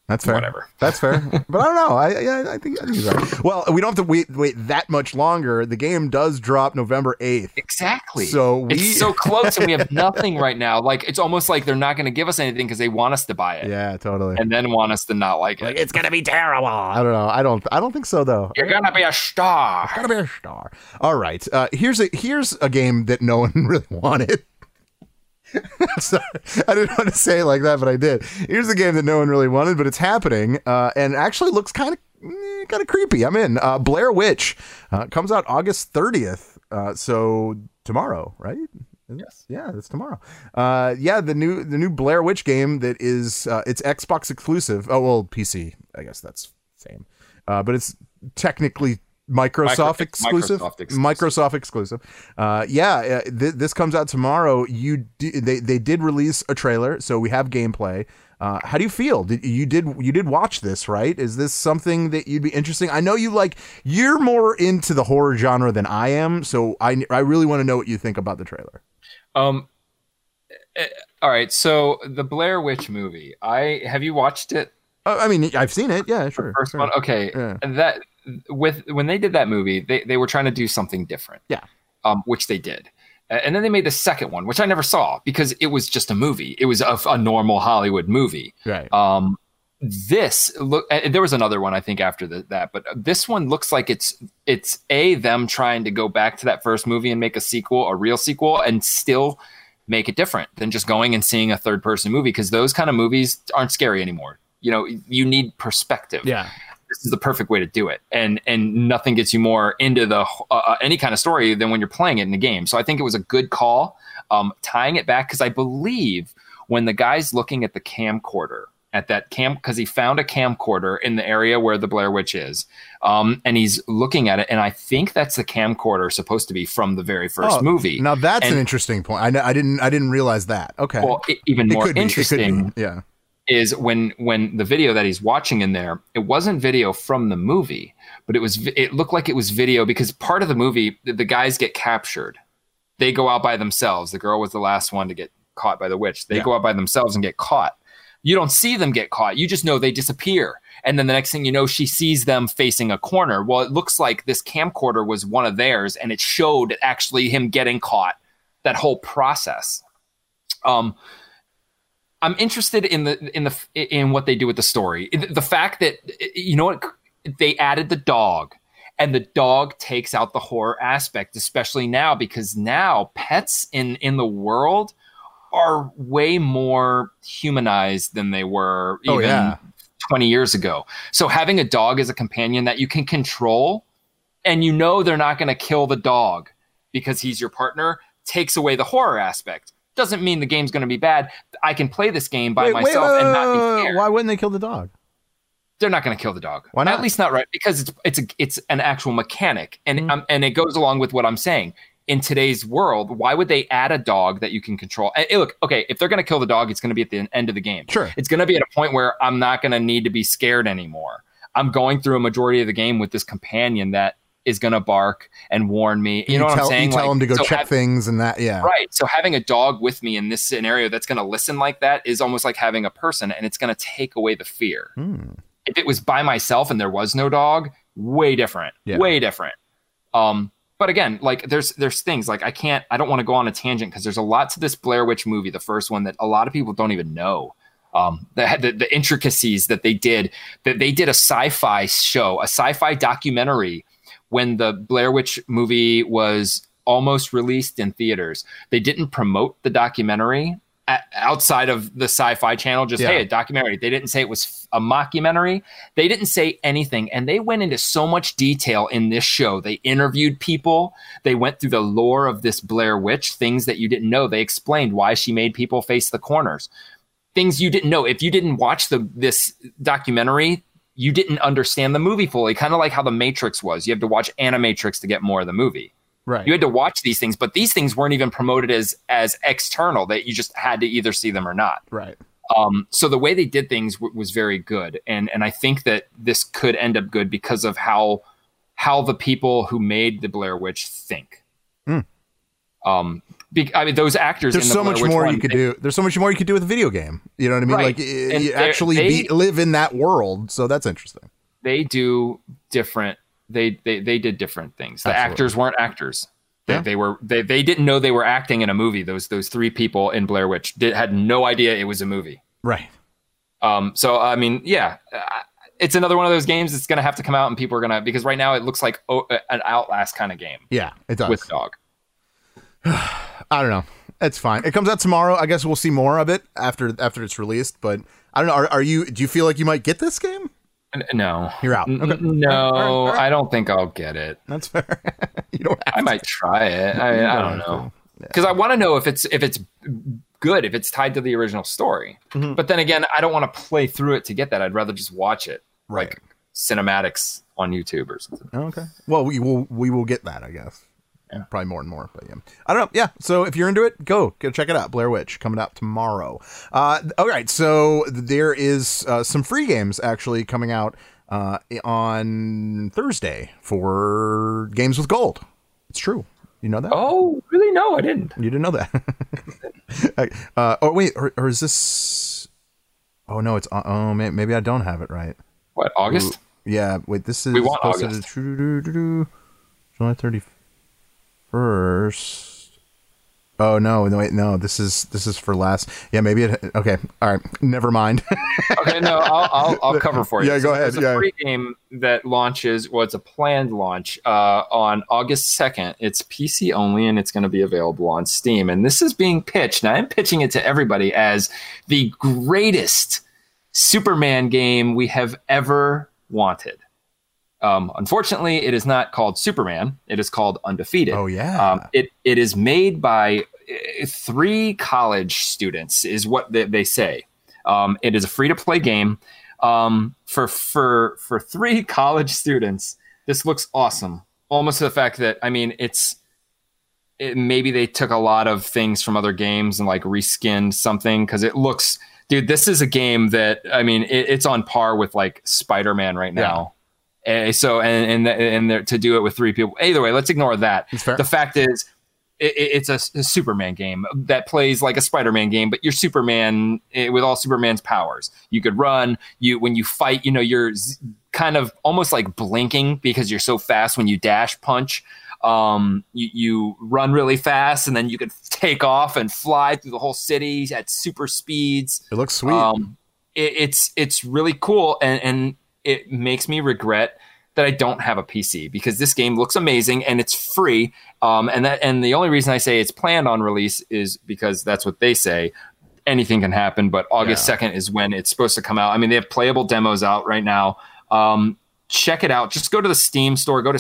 That's fair. Whatever. That's fair. but I don't know. I yeah, I think I think he's right. Well, we don't have to wait wait that much longer. The game does drop November eighth. Exactly. So we- it's so close, and we have nothing right now. Like it's almost like they're not going to give us anything because they want us to buy it, Yeah, totally. and then want us to not like it. it's gonna be terrible. I don't know. I don't. I don't think so though. You're gonna be a star. Gonna be a star. All right. Uh, here's a here's a game that no one really wanted. Sorry, I didn't want to say it like that, but I did. Here's a game that no one really wanted, but it's happening, uh, and actually looks kind of kind of creepy. I'm in. Uh, Blair Witch uh, comes out August 30th, uh, so tomorrow, right? Yes. Yeah, it's tomorrow. Uh, yeah, the new the new Blair Witch game that is uh, it's Xbox exclusive. Oh well, PC. I guess that's same, uh, but it's technically Microsoft Micro- exclusive. Microsoft exclusive. Microsoft exclusive. Uh, yeah, uh, th- this comes out tomorrow. You d- they they did release a trailer, so we have gameplay. Uh, how do you feel? Did you did you did watch this right? Is this something that you'd be interesting? I know you like you're more into the horror genre than I am, so I I really want to know what you think about the trailer. Um. eh, All right. So the Blair Witch movie. I have you watched it? Uh, I mean, I've seen it. Yeah, sure. First sure. one. Okay. Yeah. That with when they did that movie, they they were trying to do something different. Yeah. Um, which they did. And then they made the second one, which I never saw because it was just a movie. It was a, a normal Hollywood movie. Right. Um, this look. and There was another one I think after the, that, but this one looks like it's it's a them trying to go back to that first movie and make a sequel, a real sequel, and still make it different than just going and seeing a third person movie because those kind of movies aren't scary anymore. You know, you need perspective. Yeah. This is the perfect way to do it, and and nothing gets you more into the uh, any kind of story than when you're playing it in the game. So I think it was a good call, um, tying it back because I believe when the guy's looking at the camcorder at that camp because he found a camcorder in the area where the Blair Witch is, um, and he's looking at it, and I think that's the camcorder supposed to be from the very first Oh, movie. Now that's And- an interesting point. I, I didn't I didn't realize that. Okay. Well, e- even It more could be, it could be, interesting Yeah. Is when when the video that he's watching in there, it wasn't video from the movie, but it was it looked like it was video because part of the movie the, the guys get captured. They go out by themselves. The girl was the last one to get caught by the witch. They Yeah. go out by themselves and get caught. You don't see them get caught. You just know they disappear. And then the next thing you know, she sees them facing a corner. Well, it looks like this camcorder was one of theirs, and it showed actually him getting caught. That whole process. Um, I'm interested in the in the in what they do with the story. The fact that you know what they added the dog and the dog takes out the horror aspect especially now because now pets in in the world are way more humanized than they were oh, even Oh, yeah. 20 years ago. So having a dog as a companion that you can control and you know they're not going to kill the dog because he's your partner takes away the horror aspect. Doesn't mean the game's going to be bad. I can play this game by Wait, myself wait, and not be scared. Why wouldn't they kill the dog? They're not going to kill the dog. Why not? At least not right because it's it's a it's an actual mechanic, and Mm-hmm. um, and it goes along with what I'm saying. In today's world, why would they add a dog that you can control? And, and look, okay, if they're going to kill the dog, it's going to be at the end of the game. Sure. It's going to be at a point where I'm not going to need to be scared anymore. I'm going through a majority of the game with this companion that is going to bark and warn me. You, know what tell, I'm saying? You tell Like, them to go so check have- things and that. Yeah. Right. So having a dog with me in this scenario that's going to listen like that is almost like having a person and it's going to take away the fear. Hmm. If it was by myself and there was no dog, way different. Yeah. Way different. Um but again, like there's there's things like I can't I don't want to go on a tangent because there's a lot to this Blair Witch movie, the first one that a lot of people don't even know. Um, the, the the intricacies that they did that they did a sci-fi show, a sci-fi documentary when the Blair Witch movie was almost released in theaters. They didn't promote the documentary a- outside of the Sci-Fi Channel. Just Yeah. hey, a documentary. They didn't say it was a mockumentary. They didn't say anything, and they went into so much detail in this show. They interviewed people. They went through the lore of this Blair Witch, things that you didn't know. They explained why she made people face the corners things you didn't know. If you didn't watch the this documentary, you didn't understand the movie fully. Kind of like how the Matrix was. You have to watch Animatrix to get more of the movie. Right. You had to watch these things, but these things weren't even promoted as as external. That you just had to either see them or not. right. Um, so the way they did things w- was very good, and and I think that this could end up good because of how how the people who made the Blair Witch think. Hmm. Um, be, I mean, those actors. There's in the so much more you could they- do. There's so much more you could do with a video game. You know what I mean? Right. Like And you actually they- be, live in that world. So that's interesting. they do different they they, they did different things the Absolutely. actors weren't actors they, Yeah. they were they, they didn't know they were acting in a movie those those three people in blair witch did, had no idea it was a movie Right. um so i mean yeah uh, it's another one of those games that's going to have to come out and people are going to because right now it looks like oh, an outlast kind of game Yeah, it does. with dog I don't know. It's fine. It comes out tomorrow. I guess we'll see more of it after after it's released. But I don't know. Are, are you? Do you feel like you might get this game? No You're out. Okay. no All right, all right. i don't think i'll get it That's fair. you don't have I to. might try it. I, I don't know because I want to know if it's if it's good, if it's tied to the original story. Mm-hmm. But then again, I don't want to play through it to get that. I'd rather just watch it, Right. like cinematics on YouTube or something. Okay. Well, we will we will get that, I guess. Yeah. Probably more and more, but yeah. I don't know. Yeah. So if you're into it, go go check it out. Blair Witch coming out tomorrow. Uh, all right. So there is uh, some free games actually coming out uh, on Thursday for Games with Gold. It's true. You know that? Oh, really? No, I didn't. You didn't know that? uh, oh wait, or, or is this? Oh no, it's oh may- maybe I don't have it right. What August? Yeah, wait, this is We want August. to July thirty first. Oh no, no wait, no. This is this is for last. Yeah, maybe it. Okay, all right. Never mind. okay, no, I'll, I'll, I'll cover for you. Yeah, go ahead. There's a Yeah. free game that launches. Well, it's a planned launch uh, on August second. It's PC only, and it's going to be available on Steam. And this is being pitched. Now, I'm pitching it to everybody as the greatest Superman game we have ever wanted. Um, unfortunately, it is not called Superman. It is called Undefeated. Oh, yeah. Um, it it is made by uh, three college students, is what they, they say. Um, it is a free to play game. Um, for for for three college students, this looks awesome. Almost to the fact that I mean, it's it, maybe they took a lot of things from other games and like reskinned something because it looks, dude. This is a game that I mean, it, it's on par with like Spider Man right now. Uh, so and and and there- to do it with three people. Either way, let's ignore that. The fact is, it, it- it's a, a Superman game that plays like a Spider-Man game, but you're Superman eh, with all Superman's powers. You could run. You when you fight, you know you're z- kind of almost like blinking because you're so fast when you dash punch. Um, you, you run really fast, and then you could take off and fly through the whole city at super speeds. It looks sweet. Um, it, it's it's really cool, and and it makes me regret that I don't have a PC because this game looks amazing and it's free. Um, and that and the only reason I say it's planned on release is because that's what they say. Anything can happen, but August second is when it's supposed to come out. I mean, they have playable demos out right now. Um, check it out. Just go to the Steam store, go to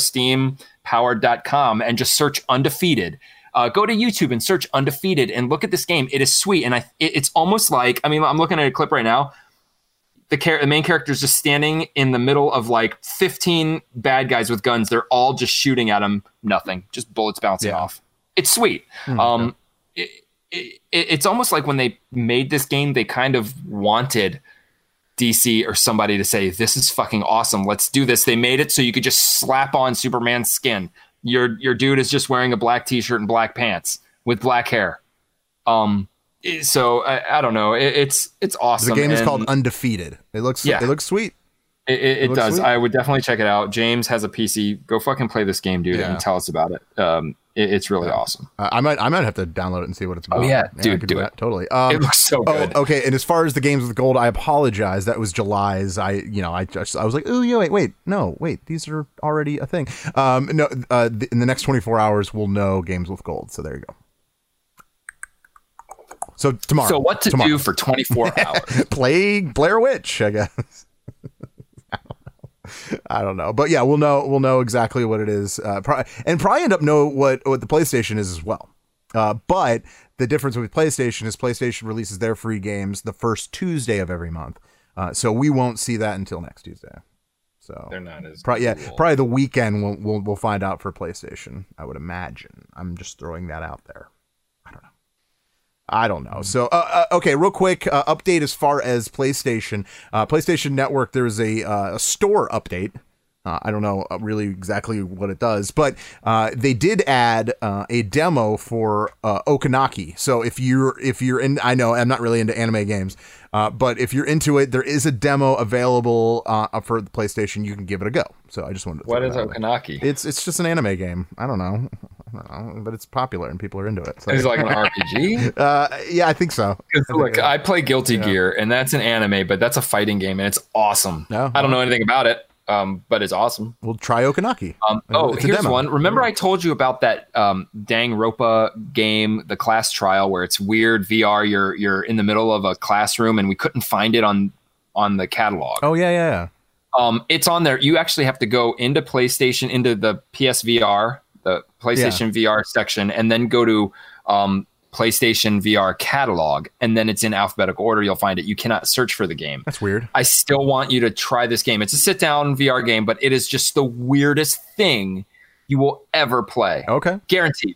steampowered.com and just search undefeated. Uh, go to YouTube and search undefeated and look at this game. It is sweet. And I, it- it's almost like, I mean, I'm looking at a clip right now. The, char- the main character is just standing in the middle of like 15 bad guys with guns. They're all just shooting at him. Nothing, just bullets bouncing off. It's sweet. um, it, it, it's almost like when they made this game, they kind of wanted DC or somebody to say, "This is fucking awesome. Let's do this." They made it so you could just slap on Superman's skin. Your your dude is just wearing a black t-shirt and black pants with black hair. Um, so I, I don't know. It, it's it's awesome. the game is and called Undefeated. It looks Yeah. it looks sweet. It, it, it does. sweet. I would definitely check it out. James has a PC. Go fucking play this game, dude, Yeah. and tell us about it. Um, it, it's really awesome. Uh, I might I might have to download it and see what it's about. yeah, I dude, do that. it. Totally. Um, It looks so oh, good. okay. And as far as the games with gold, I apologize. That was July's. I you know I just I was like, oh yeah, wait, wait, no, wait, these are already a thing. Um, no, uh, th- in the next 24 hours, we'll know games with gold. So there you go. So tomorrow. So what to tomorrow. do for 24 hours? play Blair Witch, I guess. I don't know. I don't know, but yeah, we'll know. We'll know exactly what it is, uh, pro- and probably end up know what what the PlayStation is as well. Uh, but the difference with PlayStation is PlayStation releases their free games the first Tuesday of every month, uh, so we won't see that until next Tuesday. So They're not as Pro- yeah, probably the weekend we'll, we'll we'll find out for PlayStation. I would imagine. I'm just throwing that out there. I don't know. So, uh, uh, okay, real quick uh, update as far as PlayStation, uh, PlayStation Network. There's a, uh, a store update. Uh, I don't know uh, really exactly what it does, but uh, they did add uh, a demo for uh, Oninaki. So if you're if you're in, I know I'm not really into anime games, uh, but if you're into it, there is a demo available uh, for the PlayStation. You can give it a go. So I just wanted to. What is that out there. Oninaki? It's it's just an anime game. I don't know, I don't know, but it's popular and people are into it. So. It's like an RPG. Uh, yeah, I think so. Look, I play Guilty Gear, and that's an anime, but that's a fighting game, and it's awesome. No, I don't know anything about it, um, but it's awesome. We'll try Oninaki. Um, oh, here's demo. one. Remember, I told you about that um, Danganronpa game, the class trial, where it's weird VR. You're you're in the middle of a classroom, and we couldn't find it on on the catalog. Oh yeah, yeah, yeah. Um, it's on there. You actually have to go into PlayStation, into the PSVR, the PlayStation VR section, and then go to um, PlayStation VR catalog, and then it's in alphabetical order. You'll find it. You cannot search for the game. That's weird. I still want you to try this game. It's a sit down VR game, but it is just the weirdest thing you will ever play. Okay. Guaranteed.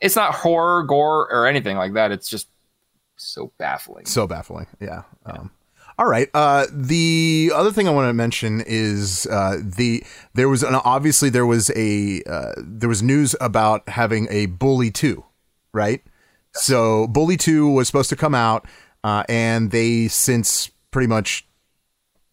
It's not horror, gore, or anything like that. It's just so baffling. So baffling. Yeah. Um, all right. Uh, the other thing I want to mention is uh, the there was an obviously there was a uh, there was news about having a Bully two, right? So Bully two was supposed to come out, uh, and they since pretty much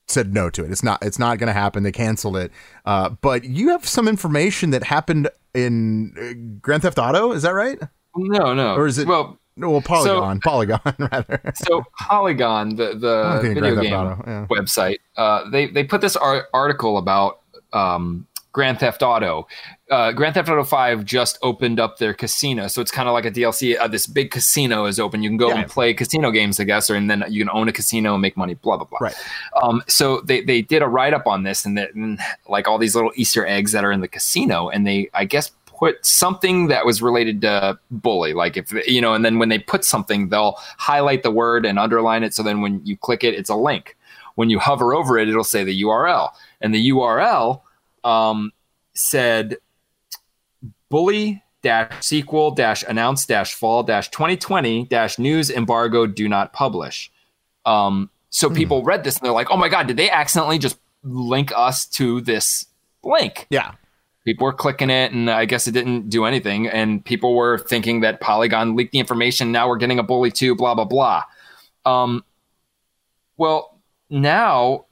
said no to it. It's not. It's not going to happen. They canceled it. Uh, but you have some information that happened in uh, Grand Theft Auto. Is that right? No, no. Or is it- well? No, well, Polygon, Polygon rather. So Polygon, the the video game Auto, yeah. website, uh, they they put this ar- article about um, Grand Theft Auto. Uh, Grand Theft Auto Five just opened up their casino, so it's kind of like a DLC. Uh, this big casino is open. You can go Yeah. and play casino games, I guess, or and then you can own a casino and make money. Blah blah blah. Right. Um, so they they did a write up on this, and, that, and like all these little Easter eggs that are in the casino, and they I guess put something that was related to bully like if you know and then when they put something they'll highlight the word and underline it so then when you click it it's a link when you hover over it it'll say the url and the url um, said bully dash sequel dash announce dash fall dash 2020 dash news embargo do not publish. Um, so people read this and they're like oh my god did they accidentally just link us to this link? Yeah. people were clicking it and i guess it didn't do anything and people were thinking that polygon leaked the information now we're getting a bully too blah blah blah. Um, well now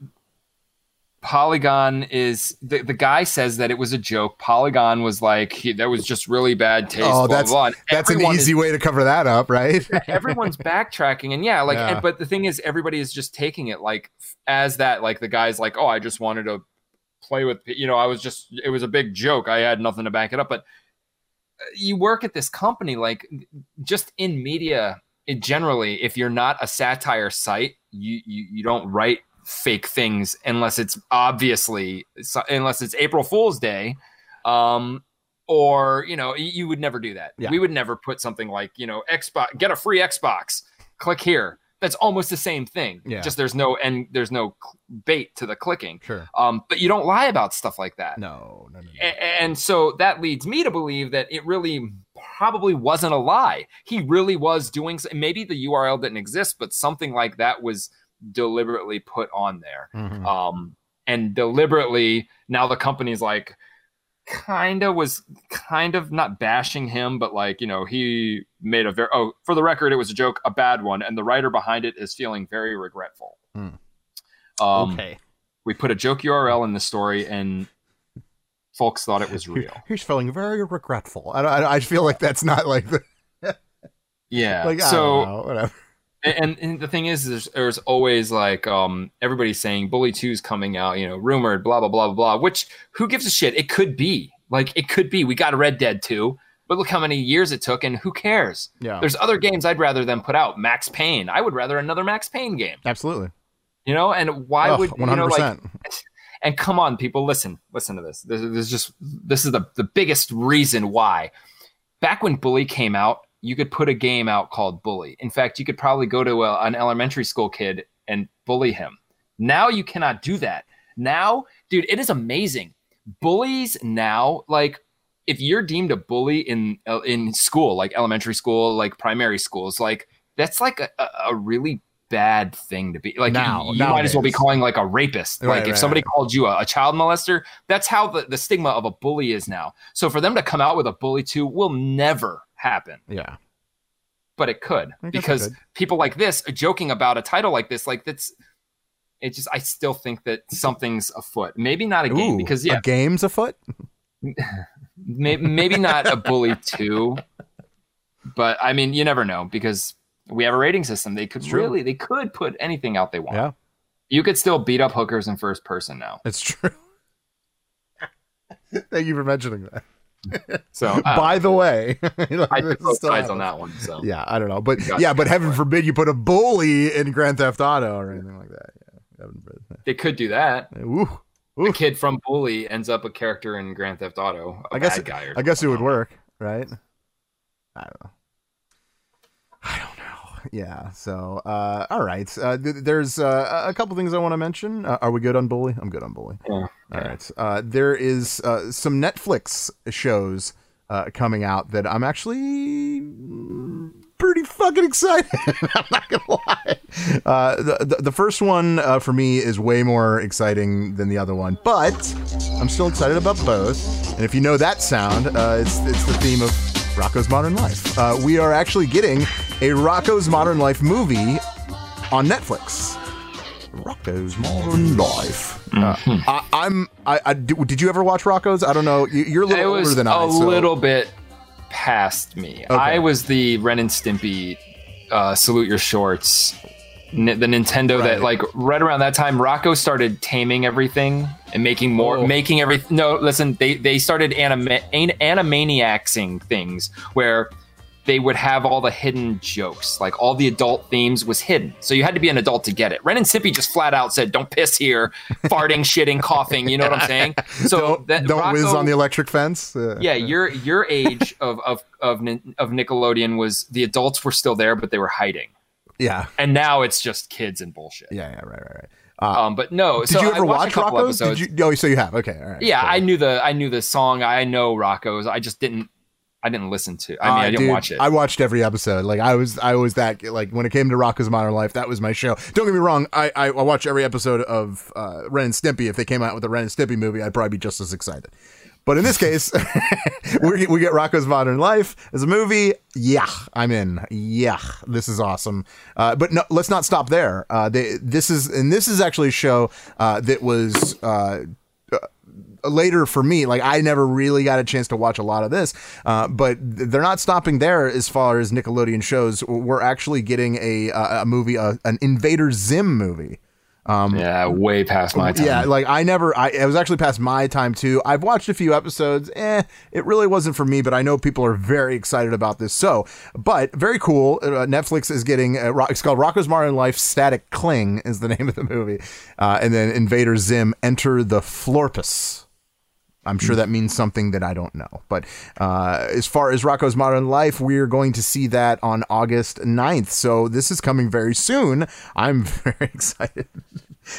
polygon is the, the guy says that it was a joke polygon was like he, that was just really bad taste Oh, blah, that's blah, blah. That's an everyone is- easy way to cover that up, right? everyone's backtracking and yeah like Yeah. and- but the thing is everybody is just taking it like as that like the guy's like oh i just wanted to play with you know i was just it was a big joke i had nothing to back it up but uh, you work at this company like just in media it generally if you're not a satire site you you, you don't write fake things unless it's obviously unless it's april fool's day um or you know you would never do that Yeah. we would never put something like you know xbox get a free xbox click here that's almost the same thing Yeah. just there's no and there's no bait to the clicking Sure. um but you don't lie about stuff like that No, no, no. no. and so that leads me to believe that it really probably wasn't a lie. He really was doing maybe the URL didn't exist, but something like that was deliberately put on there. Mhm. Um, and deliberately now the company's like kind of was kind of not bashing him, but like, you know, he made a very, oh, for the record, it was a joke, a bad one. And the writer behind it is feeling very regretful. Hmm. Um, okay. We put a joke URL in the story and folks thought it was real. He's feeling very regretful. I, I, I feel like that's not like the Yeah. like. I so don't know, whatever. And, and the thing is, there's, there's always like um everybody's saying Bully 2 is coming out, you know, rumored, blah blah blah blah blah. Which who gives a shit? It could be. Like it could be. We got a Red Dead 2, but look how many years it took, and who cares? Yeah. There's other games I'd rather them put out. Max Payne. I would rather another Max Payne game. Absolutely. You know, and why Ugh, would you know like 100%. and come on people listen listen to this this, this is just this is the, the biggest reason why back when bully came out you could put a game out called bully. In fact you could probably go to a, an elementary school kid and bully him. Now you cannot do that. Now dude it is amazing. Bullies now like if you're deemed a bully in uh, in school like elementary school like primary schools like that's like a, a- really bad thing to be like Now- you, you might as well be calling like a rapist. Right, like if right, somebody right. called you a, a child molester that's how the, the stigma of a bully is now. So for them to come out with a bully too will never happen Yeah. but it could guess it because could. people like this joking about a title like this like that's it just i still think that something's afoot maybe not a game Ooh, because yeah a game's afoot. may, maybe not a bully two but i mean you never know because we have a rating system they could really they could put anything out they want Yeah, you could still beat up hookers in first person now it's true. Thank you for mentioning that. So uh, By the way, like, i took both sides on that one so Yeah, I don't know, but Gotcha. yeah, but heaven forbid you put a bully in Grand Theft Auto or anything like that. Yeah, heaven forbid. they could do that Ooh, a ooh. kid from bully ends up a character in grand theft auto I guess or I guess it would work, right? I don't know. I don't know. Yeah. So, uh, all right. Uh, th- there's uh, a couple things I want to mention. Uh, are we good on Bully? I'm good on Bully. Yeah. All right. Uh, there is uh, some Netflix shows uh, coming out that I'm actually pretty fucking excited. I'm not gonna lie. Uh, the, the the first one uh, for me is way more exciting than the other one, but I'm still excited about both. And if you know that sound, uh, it's it's the theme of Rocko's Modern Life. Uh, we are actually getting a Rocko's Modern Life movie on Netflix. Rocko's Modern Life. Uh, I, I'm. I, I did, did you ever watch Rocko's? I don't know. You, you're a Mm-hmm. it little older was than I. a so- little bit past me. I was the Ren and Stimpy, uh, salute your shorts. N- the Nintendo that like right around that time, Rocko started taming everything and making more, Oh. making everything. No, listen, they they started anima- an- animaniacsing things where they would have all the hidden jokes, like all the adult themes was hidden. So you had to be an adult to get it. Ren and Stimpy just flat out said, "Don't piss here," farting, shitting, coughing. You know what I'm saying? So don't that don't whiz on the electric fence. Uh, yeah, your your age of of of of Nickelodeon was the adults were still there, but they were hiding, yeah, and now it's just kids and bullshit. yeah, yeah. Right, right, right. Um, but no. Did so you ever watch Rocko's? episodes. Did you? Oh, so you have. Okay, all right. yeah, cool. I knew the I knew the song. I know Rocko's. I just didn't. I didn't listen to. I mean, Uh, I didn't dude, watch it. I watched every episode. Like I was, I was that like when it came to Rocko's Modern Life, that was my show. Don't get me wrong, I I, I watched every episode of uh, Ren and Stimpy. If they came out with a Ren and Stimpy movie, I'd probably be just as excited. But in this case, we, we get Rocko's Modern Life as a movie. Yeah, I'm in. Yeah, this is awesome. Uh, but no, let's not stop there. Uh, they, this is and this is actually a show uh, that was. Uh, later for me like i never really got a chance to watch a lot of this uh, but they're not stopping there as far as nickelodeon shows. We're actually getting a a, a movie uh, an invader zim movie. Um, yeah, way past my time. yeah like i never I, it was actually past my time too. I've watched a few episodes. Eh it really wasn't for me but i know people are very excited about this. So but very cool. Uh, netflix is getting uh, it's called rocko's modern life static cling is the name of the movie. Uh, and then invader zim enter the florpus I'm sure that means something that I don't know. But uh, as far as Rocko's Modern Life, we're going to see that on August 9th. So this is coming very soon. I'm very excited.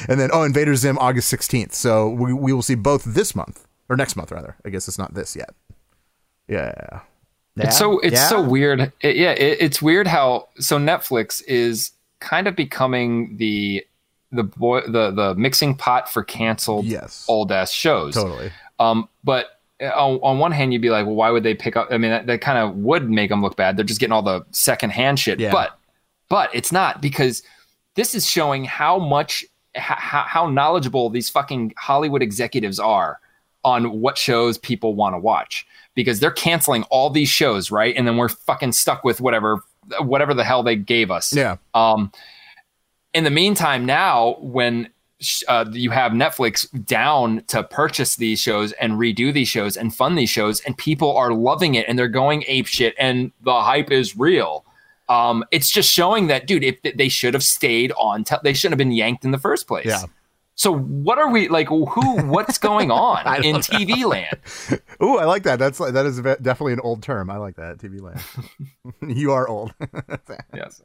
and then, oh, Invader Zim August 16th. So we, we will see both this month, or next month, rather. I guess it's not this yet. Yeah. It's so it's Yeah? so weird. It- yeah, it, it's weird how so Netflix is kind of becoming the the boy the the mixing pot for canceled Yes. old ass shows. Totally. Um, but on, on one hand, you'd be like, well, why would they pick up? I mean, that, that kind of would make them look bad. They're just getting all the secondhand shit. Yeah. But but it's not because this is showing how much how, how knowledgeable these fucking Hollywood executives are on what shows people want to watch because they're canceling all these shows, right? And then we're fucking stuck with whatever whatever the hell they gave us. Yeah. Um, in the meantime, now when uh, you have Netflix down to purchase these shows and redo these shows and fund these shows, and people are loving it and they're going ape shit, and the hype is real. Um, it's just showing that, dude, if they should have stayed on, te- they shouldn't have been yanked in the first place. Yeah. So what are we like? Who? What's going on in TV land? Ooh, I like that. That's that is definitely an old term. I like that. TV land. you are old. Yes.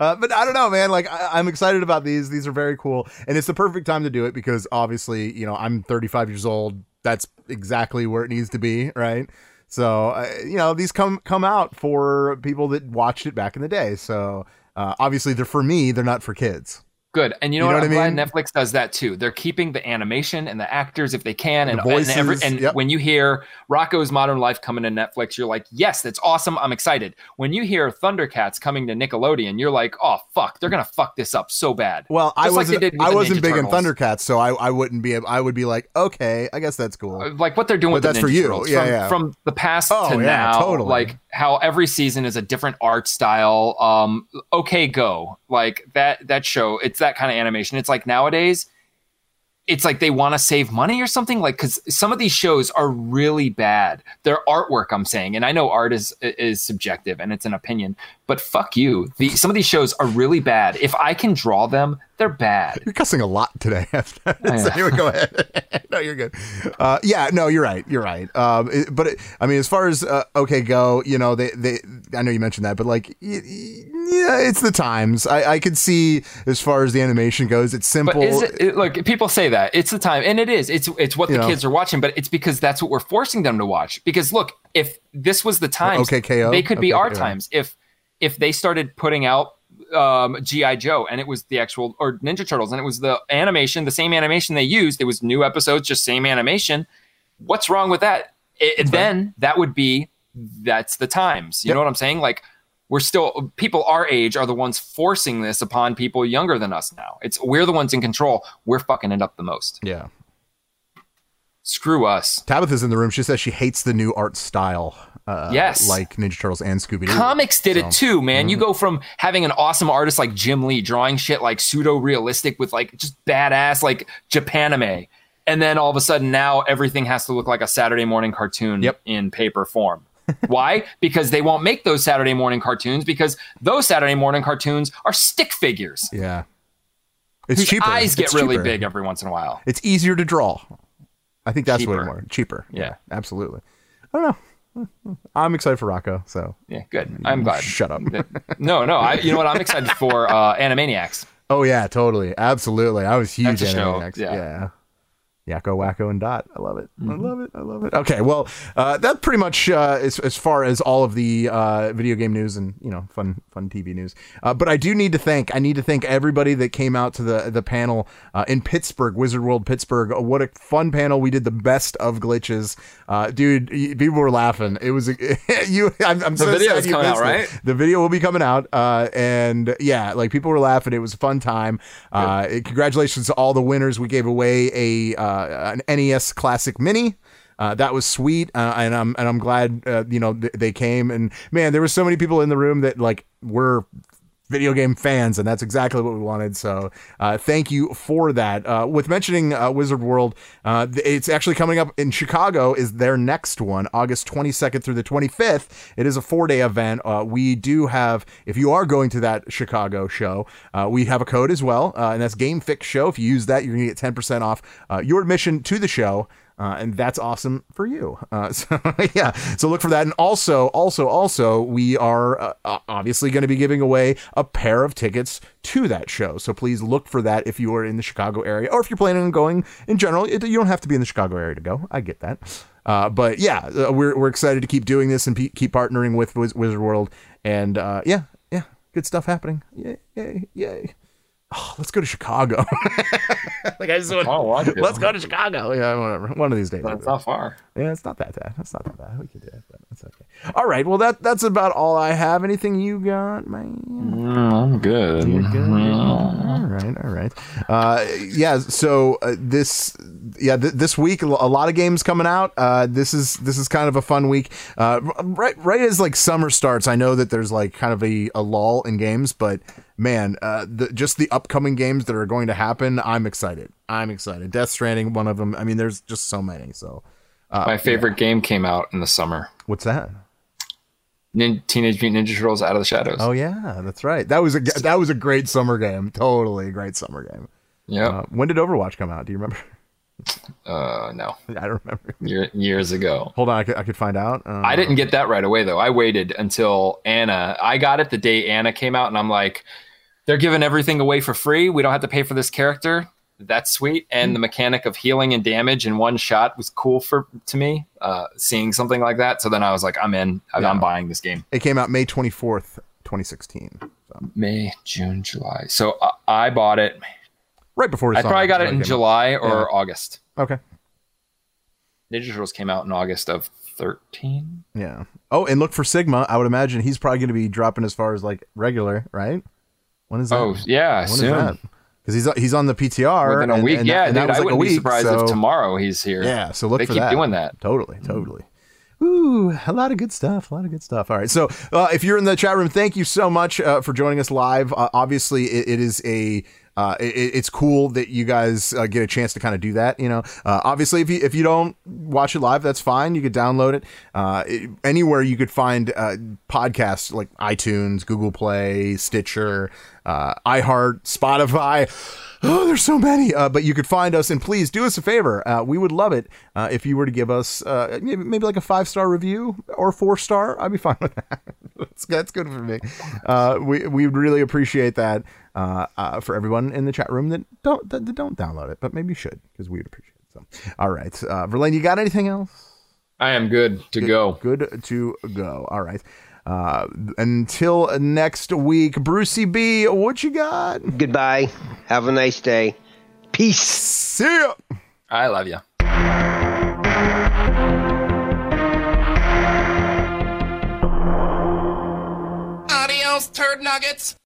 Uh, but I don't know, man. Like I, I'm excited about these. These are very cool, and it's the perfect time to do it because obviously, you know, I'm 35 years old. That's exactly where it needs to be, right? So, uh, you know, these come come out for people that watched it back in the day. So, uh, obviously, they're for me. They're not for kids. Good. And you know, You know what? what I I'm mean? glad Netflix does that too. They're keeping the animation and the actors if they can, and, The voices, and, every, and yep. when you hear Rocko's Modern Life coming to Netflix, you're like, yes, that's awesome. I'm excited. When you hear Thundercats coming to Nickelodeon, you're like, oh fuck, they're gonna fuck this up so bad. Well, I Just like they wasn't. with I wasn't Ninja big in Thundercats, so I, I wouldn't be. I would be like, okay, I guess that's cool. Uh, like what they're doing But with the that's for you. Turtles. Yeah, from, yeah. from the past Oh, to yeah, now, totally. like how every season is a different art style. Um, okay, go like that. That show, it's that kind of animation. It's like nowadays, it's like they want to save money or something. Like because some of these shows are really bad. Their artwork, I'm saying, and I know art is is subjective and it's an opinion, but fuck you. The some of these shows are really bad. If I can draw them, they're bad. You're cussing a lot today. so yeah. anyway, go ahead. no, you're good. Uh, yeah, no, you're right. You're right. Um, it- but it, I mean, as far as uh, okay, go. You know, they they. I know you mentioned that, but like, y- y- yeah, it's the times. I I could see as far as the animation goes, it's simple. But is it, it look? People say that it's the time, and it is. It's it's what the You know. kids are watching, but it's because that's what we're forcing them to watch. Because look, if this was the times, OKKO? they could be our OKKO. times. If if they started putting out um, GI Joe and it was the actual or Ninja Turtles and it was the animation, the same animation they used. It was new episodes, just same animation. What's wrong with that? It, then that would be that's the times. You Yep. know what I'm saying? Like we're still people our age are the ones forcing this upon people younger than us now. It's we're the ones in control. We're fucking it up the most. yeah. Screw us. Tabitha's in the room. She says she hates the new art style. Uh, Yes. like Ninja Turtles and Scooby Doo. Comics did So- mm-hmm. it too, man. You go from having an awesome artist like Jim Lee drawing shit like pseudo realistic with like just badass like Japanime, and then all of a sudden now everything has to look like a Saturday morning cartoon Yep. in paper form. Why? Because they won't make those Saturday morning cartoons because those Saturday morning cartoons are stick figures. Yeah, it's whose cheaper. eyes get It's really cheaper. big every once in a while. It's easier to draw. I think that's what Cheaper. it more cheaper. Yeah. absolutely. I don't know. I'm excited for Rocko. So Yeah, good. I'm glad. Shut up. no, no. I, you know what? I'm excited for uh, Animaniacs. Oh yeah, totally, absolutely. I was huge Animaniacs. yeah. yeah. Yakko, Wakko, and Dot. I love it. Mm-hmm. I love it. I love it. Okay, well, uh, that pretty much uh, as as far as all of the uh, video game news and you know fun fun TV news. Uh, but I do need to thank I need to thank everybody that came out to the the panel uh, in Pittsburgh, Wizard World Pittsburgh. Uh, What a fun panel! We did the best of glitches, uh, dude. People were laughing. It was you. I'm, I'm so video's sad you coming out, missed it. right? The video will be coming out, uh, and yeah, like people were laughing. It was a fun time. Uh, congratulations to all the winners. We gave away a uh, an NES Classic Mini. Uh, that was sweet, uh, and I'm and I'm glad uh, you know th- they came. And man, there were so many people in the room that like were video game fans, and that's exactly what we wanted. So, uh, thank you for that. Uh, with mentioning uh, Wizard World, uh, it's actually coming up in Chicago. Is their next one, August 22nd through the 25th. It is a four day event. Uh, we do have, if you are going to that Chicago show, uh, we have a code as well, and that's Game Fix Show. If you use that, you're gonna get 10% off your admission to the show. Uh, and that's awesome for you. Uh, so yeah, so look for that. And also, also, also, we are uh, uh, obviously going to be giving away a pair of tickets to that show. So please look for that if you are in the Chicago area, or if you're planning on going in general. It, you don't have to be in the Chicago area to go. I get that. Uh, but yeah, uh, we're we're excited to keep doing this and keep partnering with Wiz- Wizard World. And yeah, yeah, good stuff happening. Yay, yay, yay. Oh, let's go to Chicago. like I just want, Oh, I let's go to Chicago. Yeah, whatever. One of these days. That's not far. Yeah, it's not that bad. That's not that bad. We can do it, but it's okay. All right. Well, that that's about all I have. Anything you got, man? I'm good. You're good. All right. All right. Uh, yeah. So uh, this, yeah, th- this week a lot of games coming out. Uh, this is this is kind of a fun week. Uh, right, right as like summer starts, I know that there's like kind of a, a lull in games, but man, uh, the, just the upcoming games that are going to happen, I'm excited. I'm excited. Death Stranding, one of them. I mean, there's just so many. So, uh, My favorite game came out in the summer. what's that? Nin- Teenage Mutant Ninja Turtles Out of the Shadows. Oh yeah, that's right. That was a that was a great summer game. Totally a great summer game. Yep. Uh, when did Overwatch come out? Do you remember? Uh, no, I don't remember. Year, years ago. Hold on, I could, I could find out. Uh, I didn't get that right away though. I waited until Ana. I got it the day Ana came out, and I'm like, they're giving everything away for free. We don't have to pay for this character. That's sweet. And the mechanic of healing and damage in one shot was cool for to me. Uh, seeing something like that, so then I was like, I'm in. I'm, I'm buying this game. It came out May twenty fourth, twenty sixteen. So May, June, July. So uh, I bought it. right before I probably got it in July or Yeah. August. Okay. Ninja Turtles came out in August of 13. Yeah. Oh, and look for Sigma. I would imagine he's probably going to be dropping as far as like regular, right? When is that? Oh yeah, when soon. that? Because he's he's on the PTR Within a and- week. and yeah, and dude, that was I like wouldn't week. be surprised so, if tomorrow he's here. Yeah, so look they for keep that. doing that. Totally, totally. Ooh, a lot of good stuff. A lot of good stuff. All right. So, uh, if you're in the chat room, thank you so much uh, for joining us live. Uh, obviously, it, it is a. Uh, it, it's cool that you guys uh, get a chance to kind of do that. You know, uh, obviously, if you if you don't watch it live, that's fine. You could download it uh, it- anywhere. You could find uh, podcasts like iTunes, Google Play, Stitcher, uh, iHeart, Spotify. Oh, there's so many. Uh, but you could find us, and please do us a favor. Uh, we would love it uh, if you were to give us uh, maybe, maybe like a five star review or four star. I'd be fine with that. that's, that's good for me. Uh, we we would really appreciate that uh, uh, for everyone in the chat room that don't that, that don't download it, but maybe you should because we would appreciate it. So, all right, uh, Verlaine, you got anything else? I am good to go. Good to go. All right. Uh, until next week, Brucey B, what you got? Goodbye. Have a nice day. Peace. See ya. I love you. Adios, turd nuggets.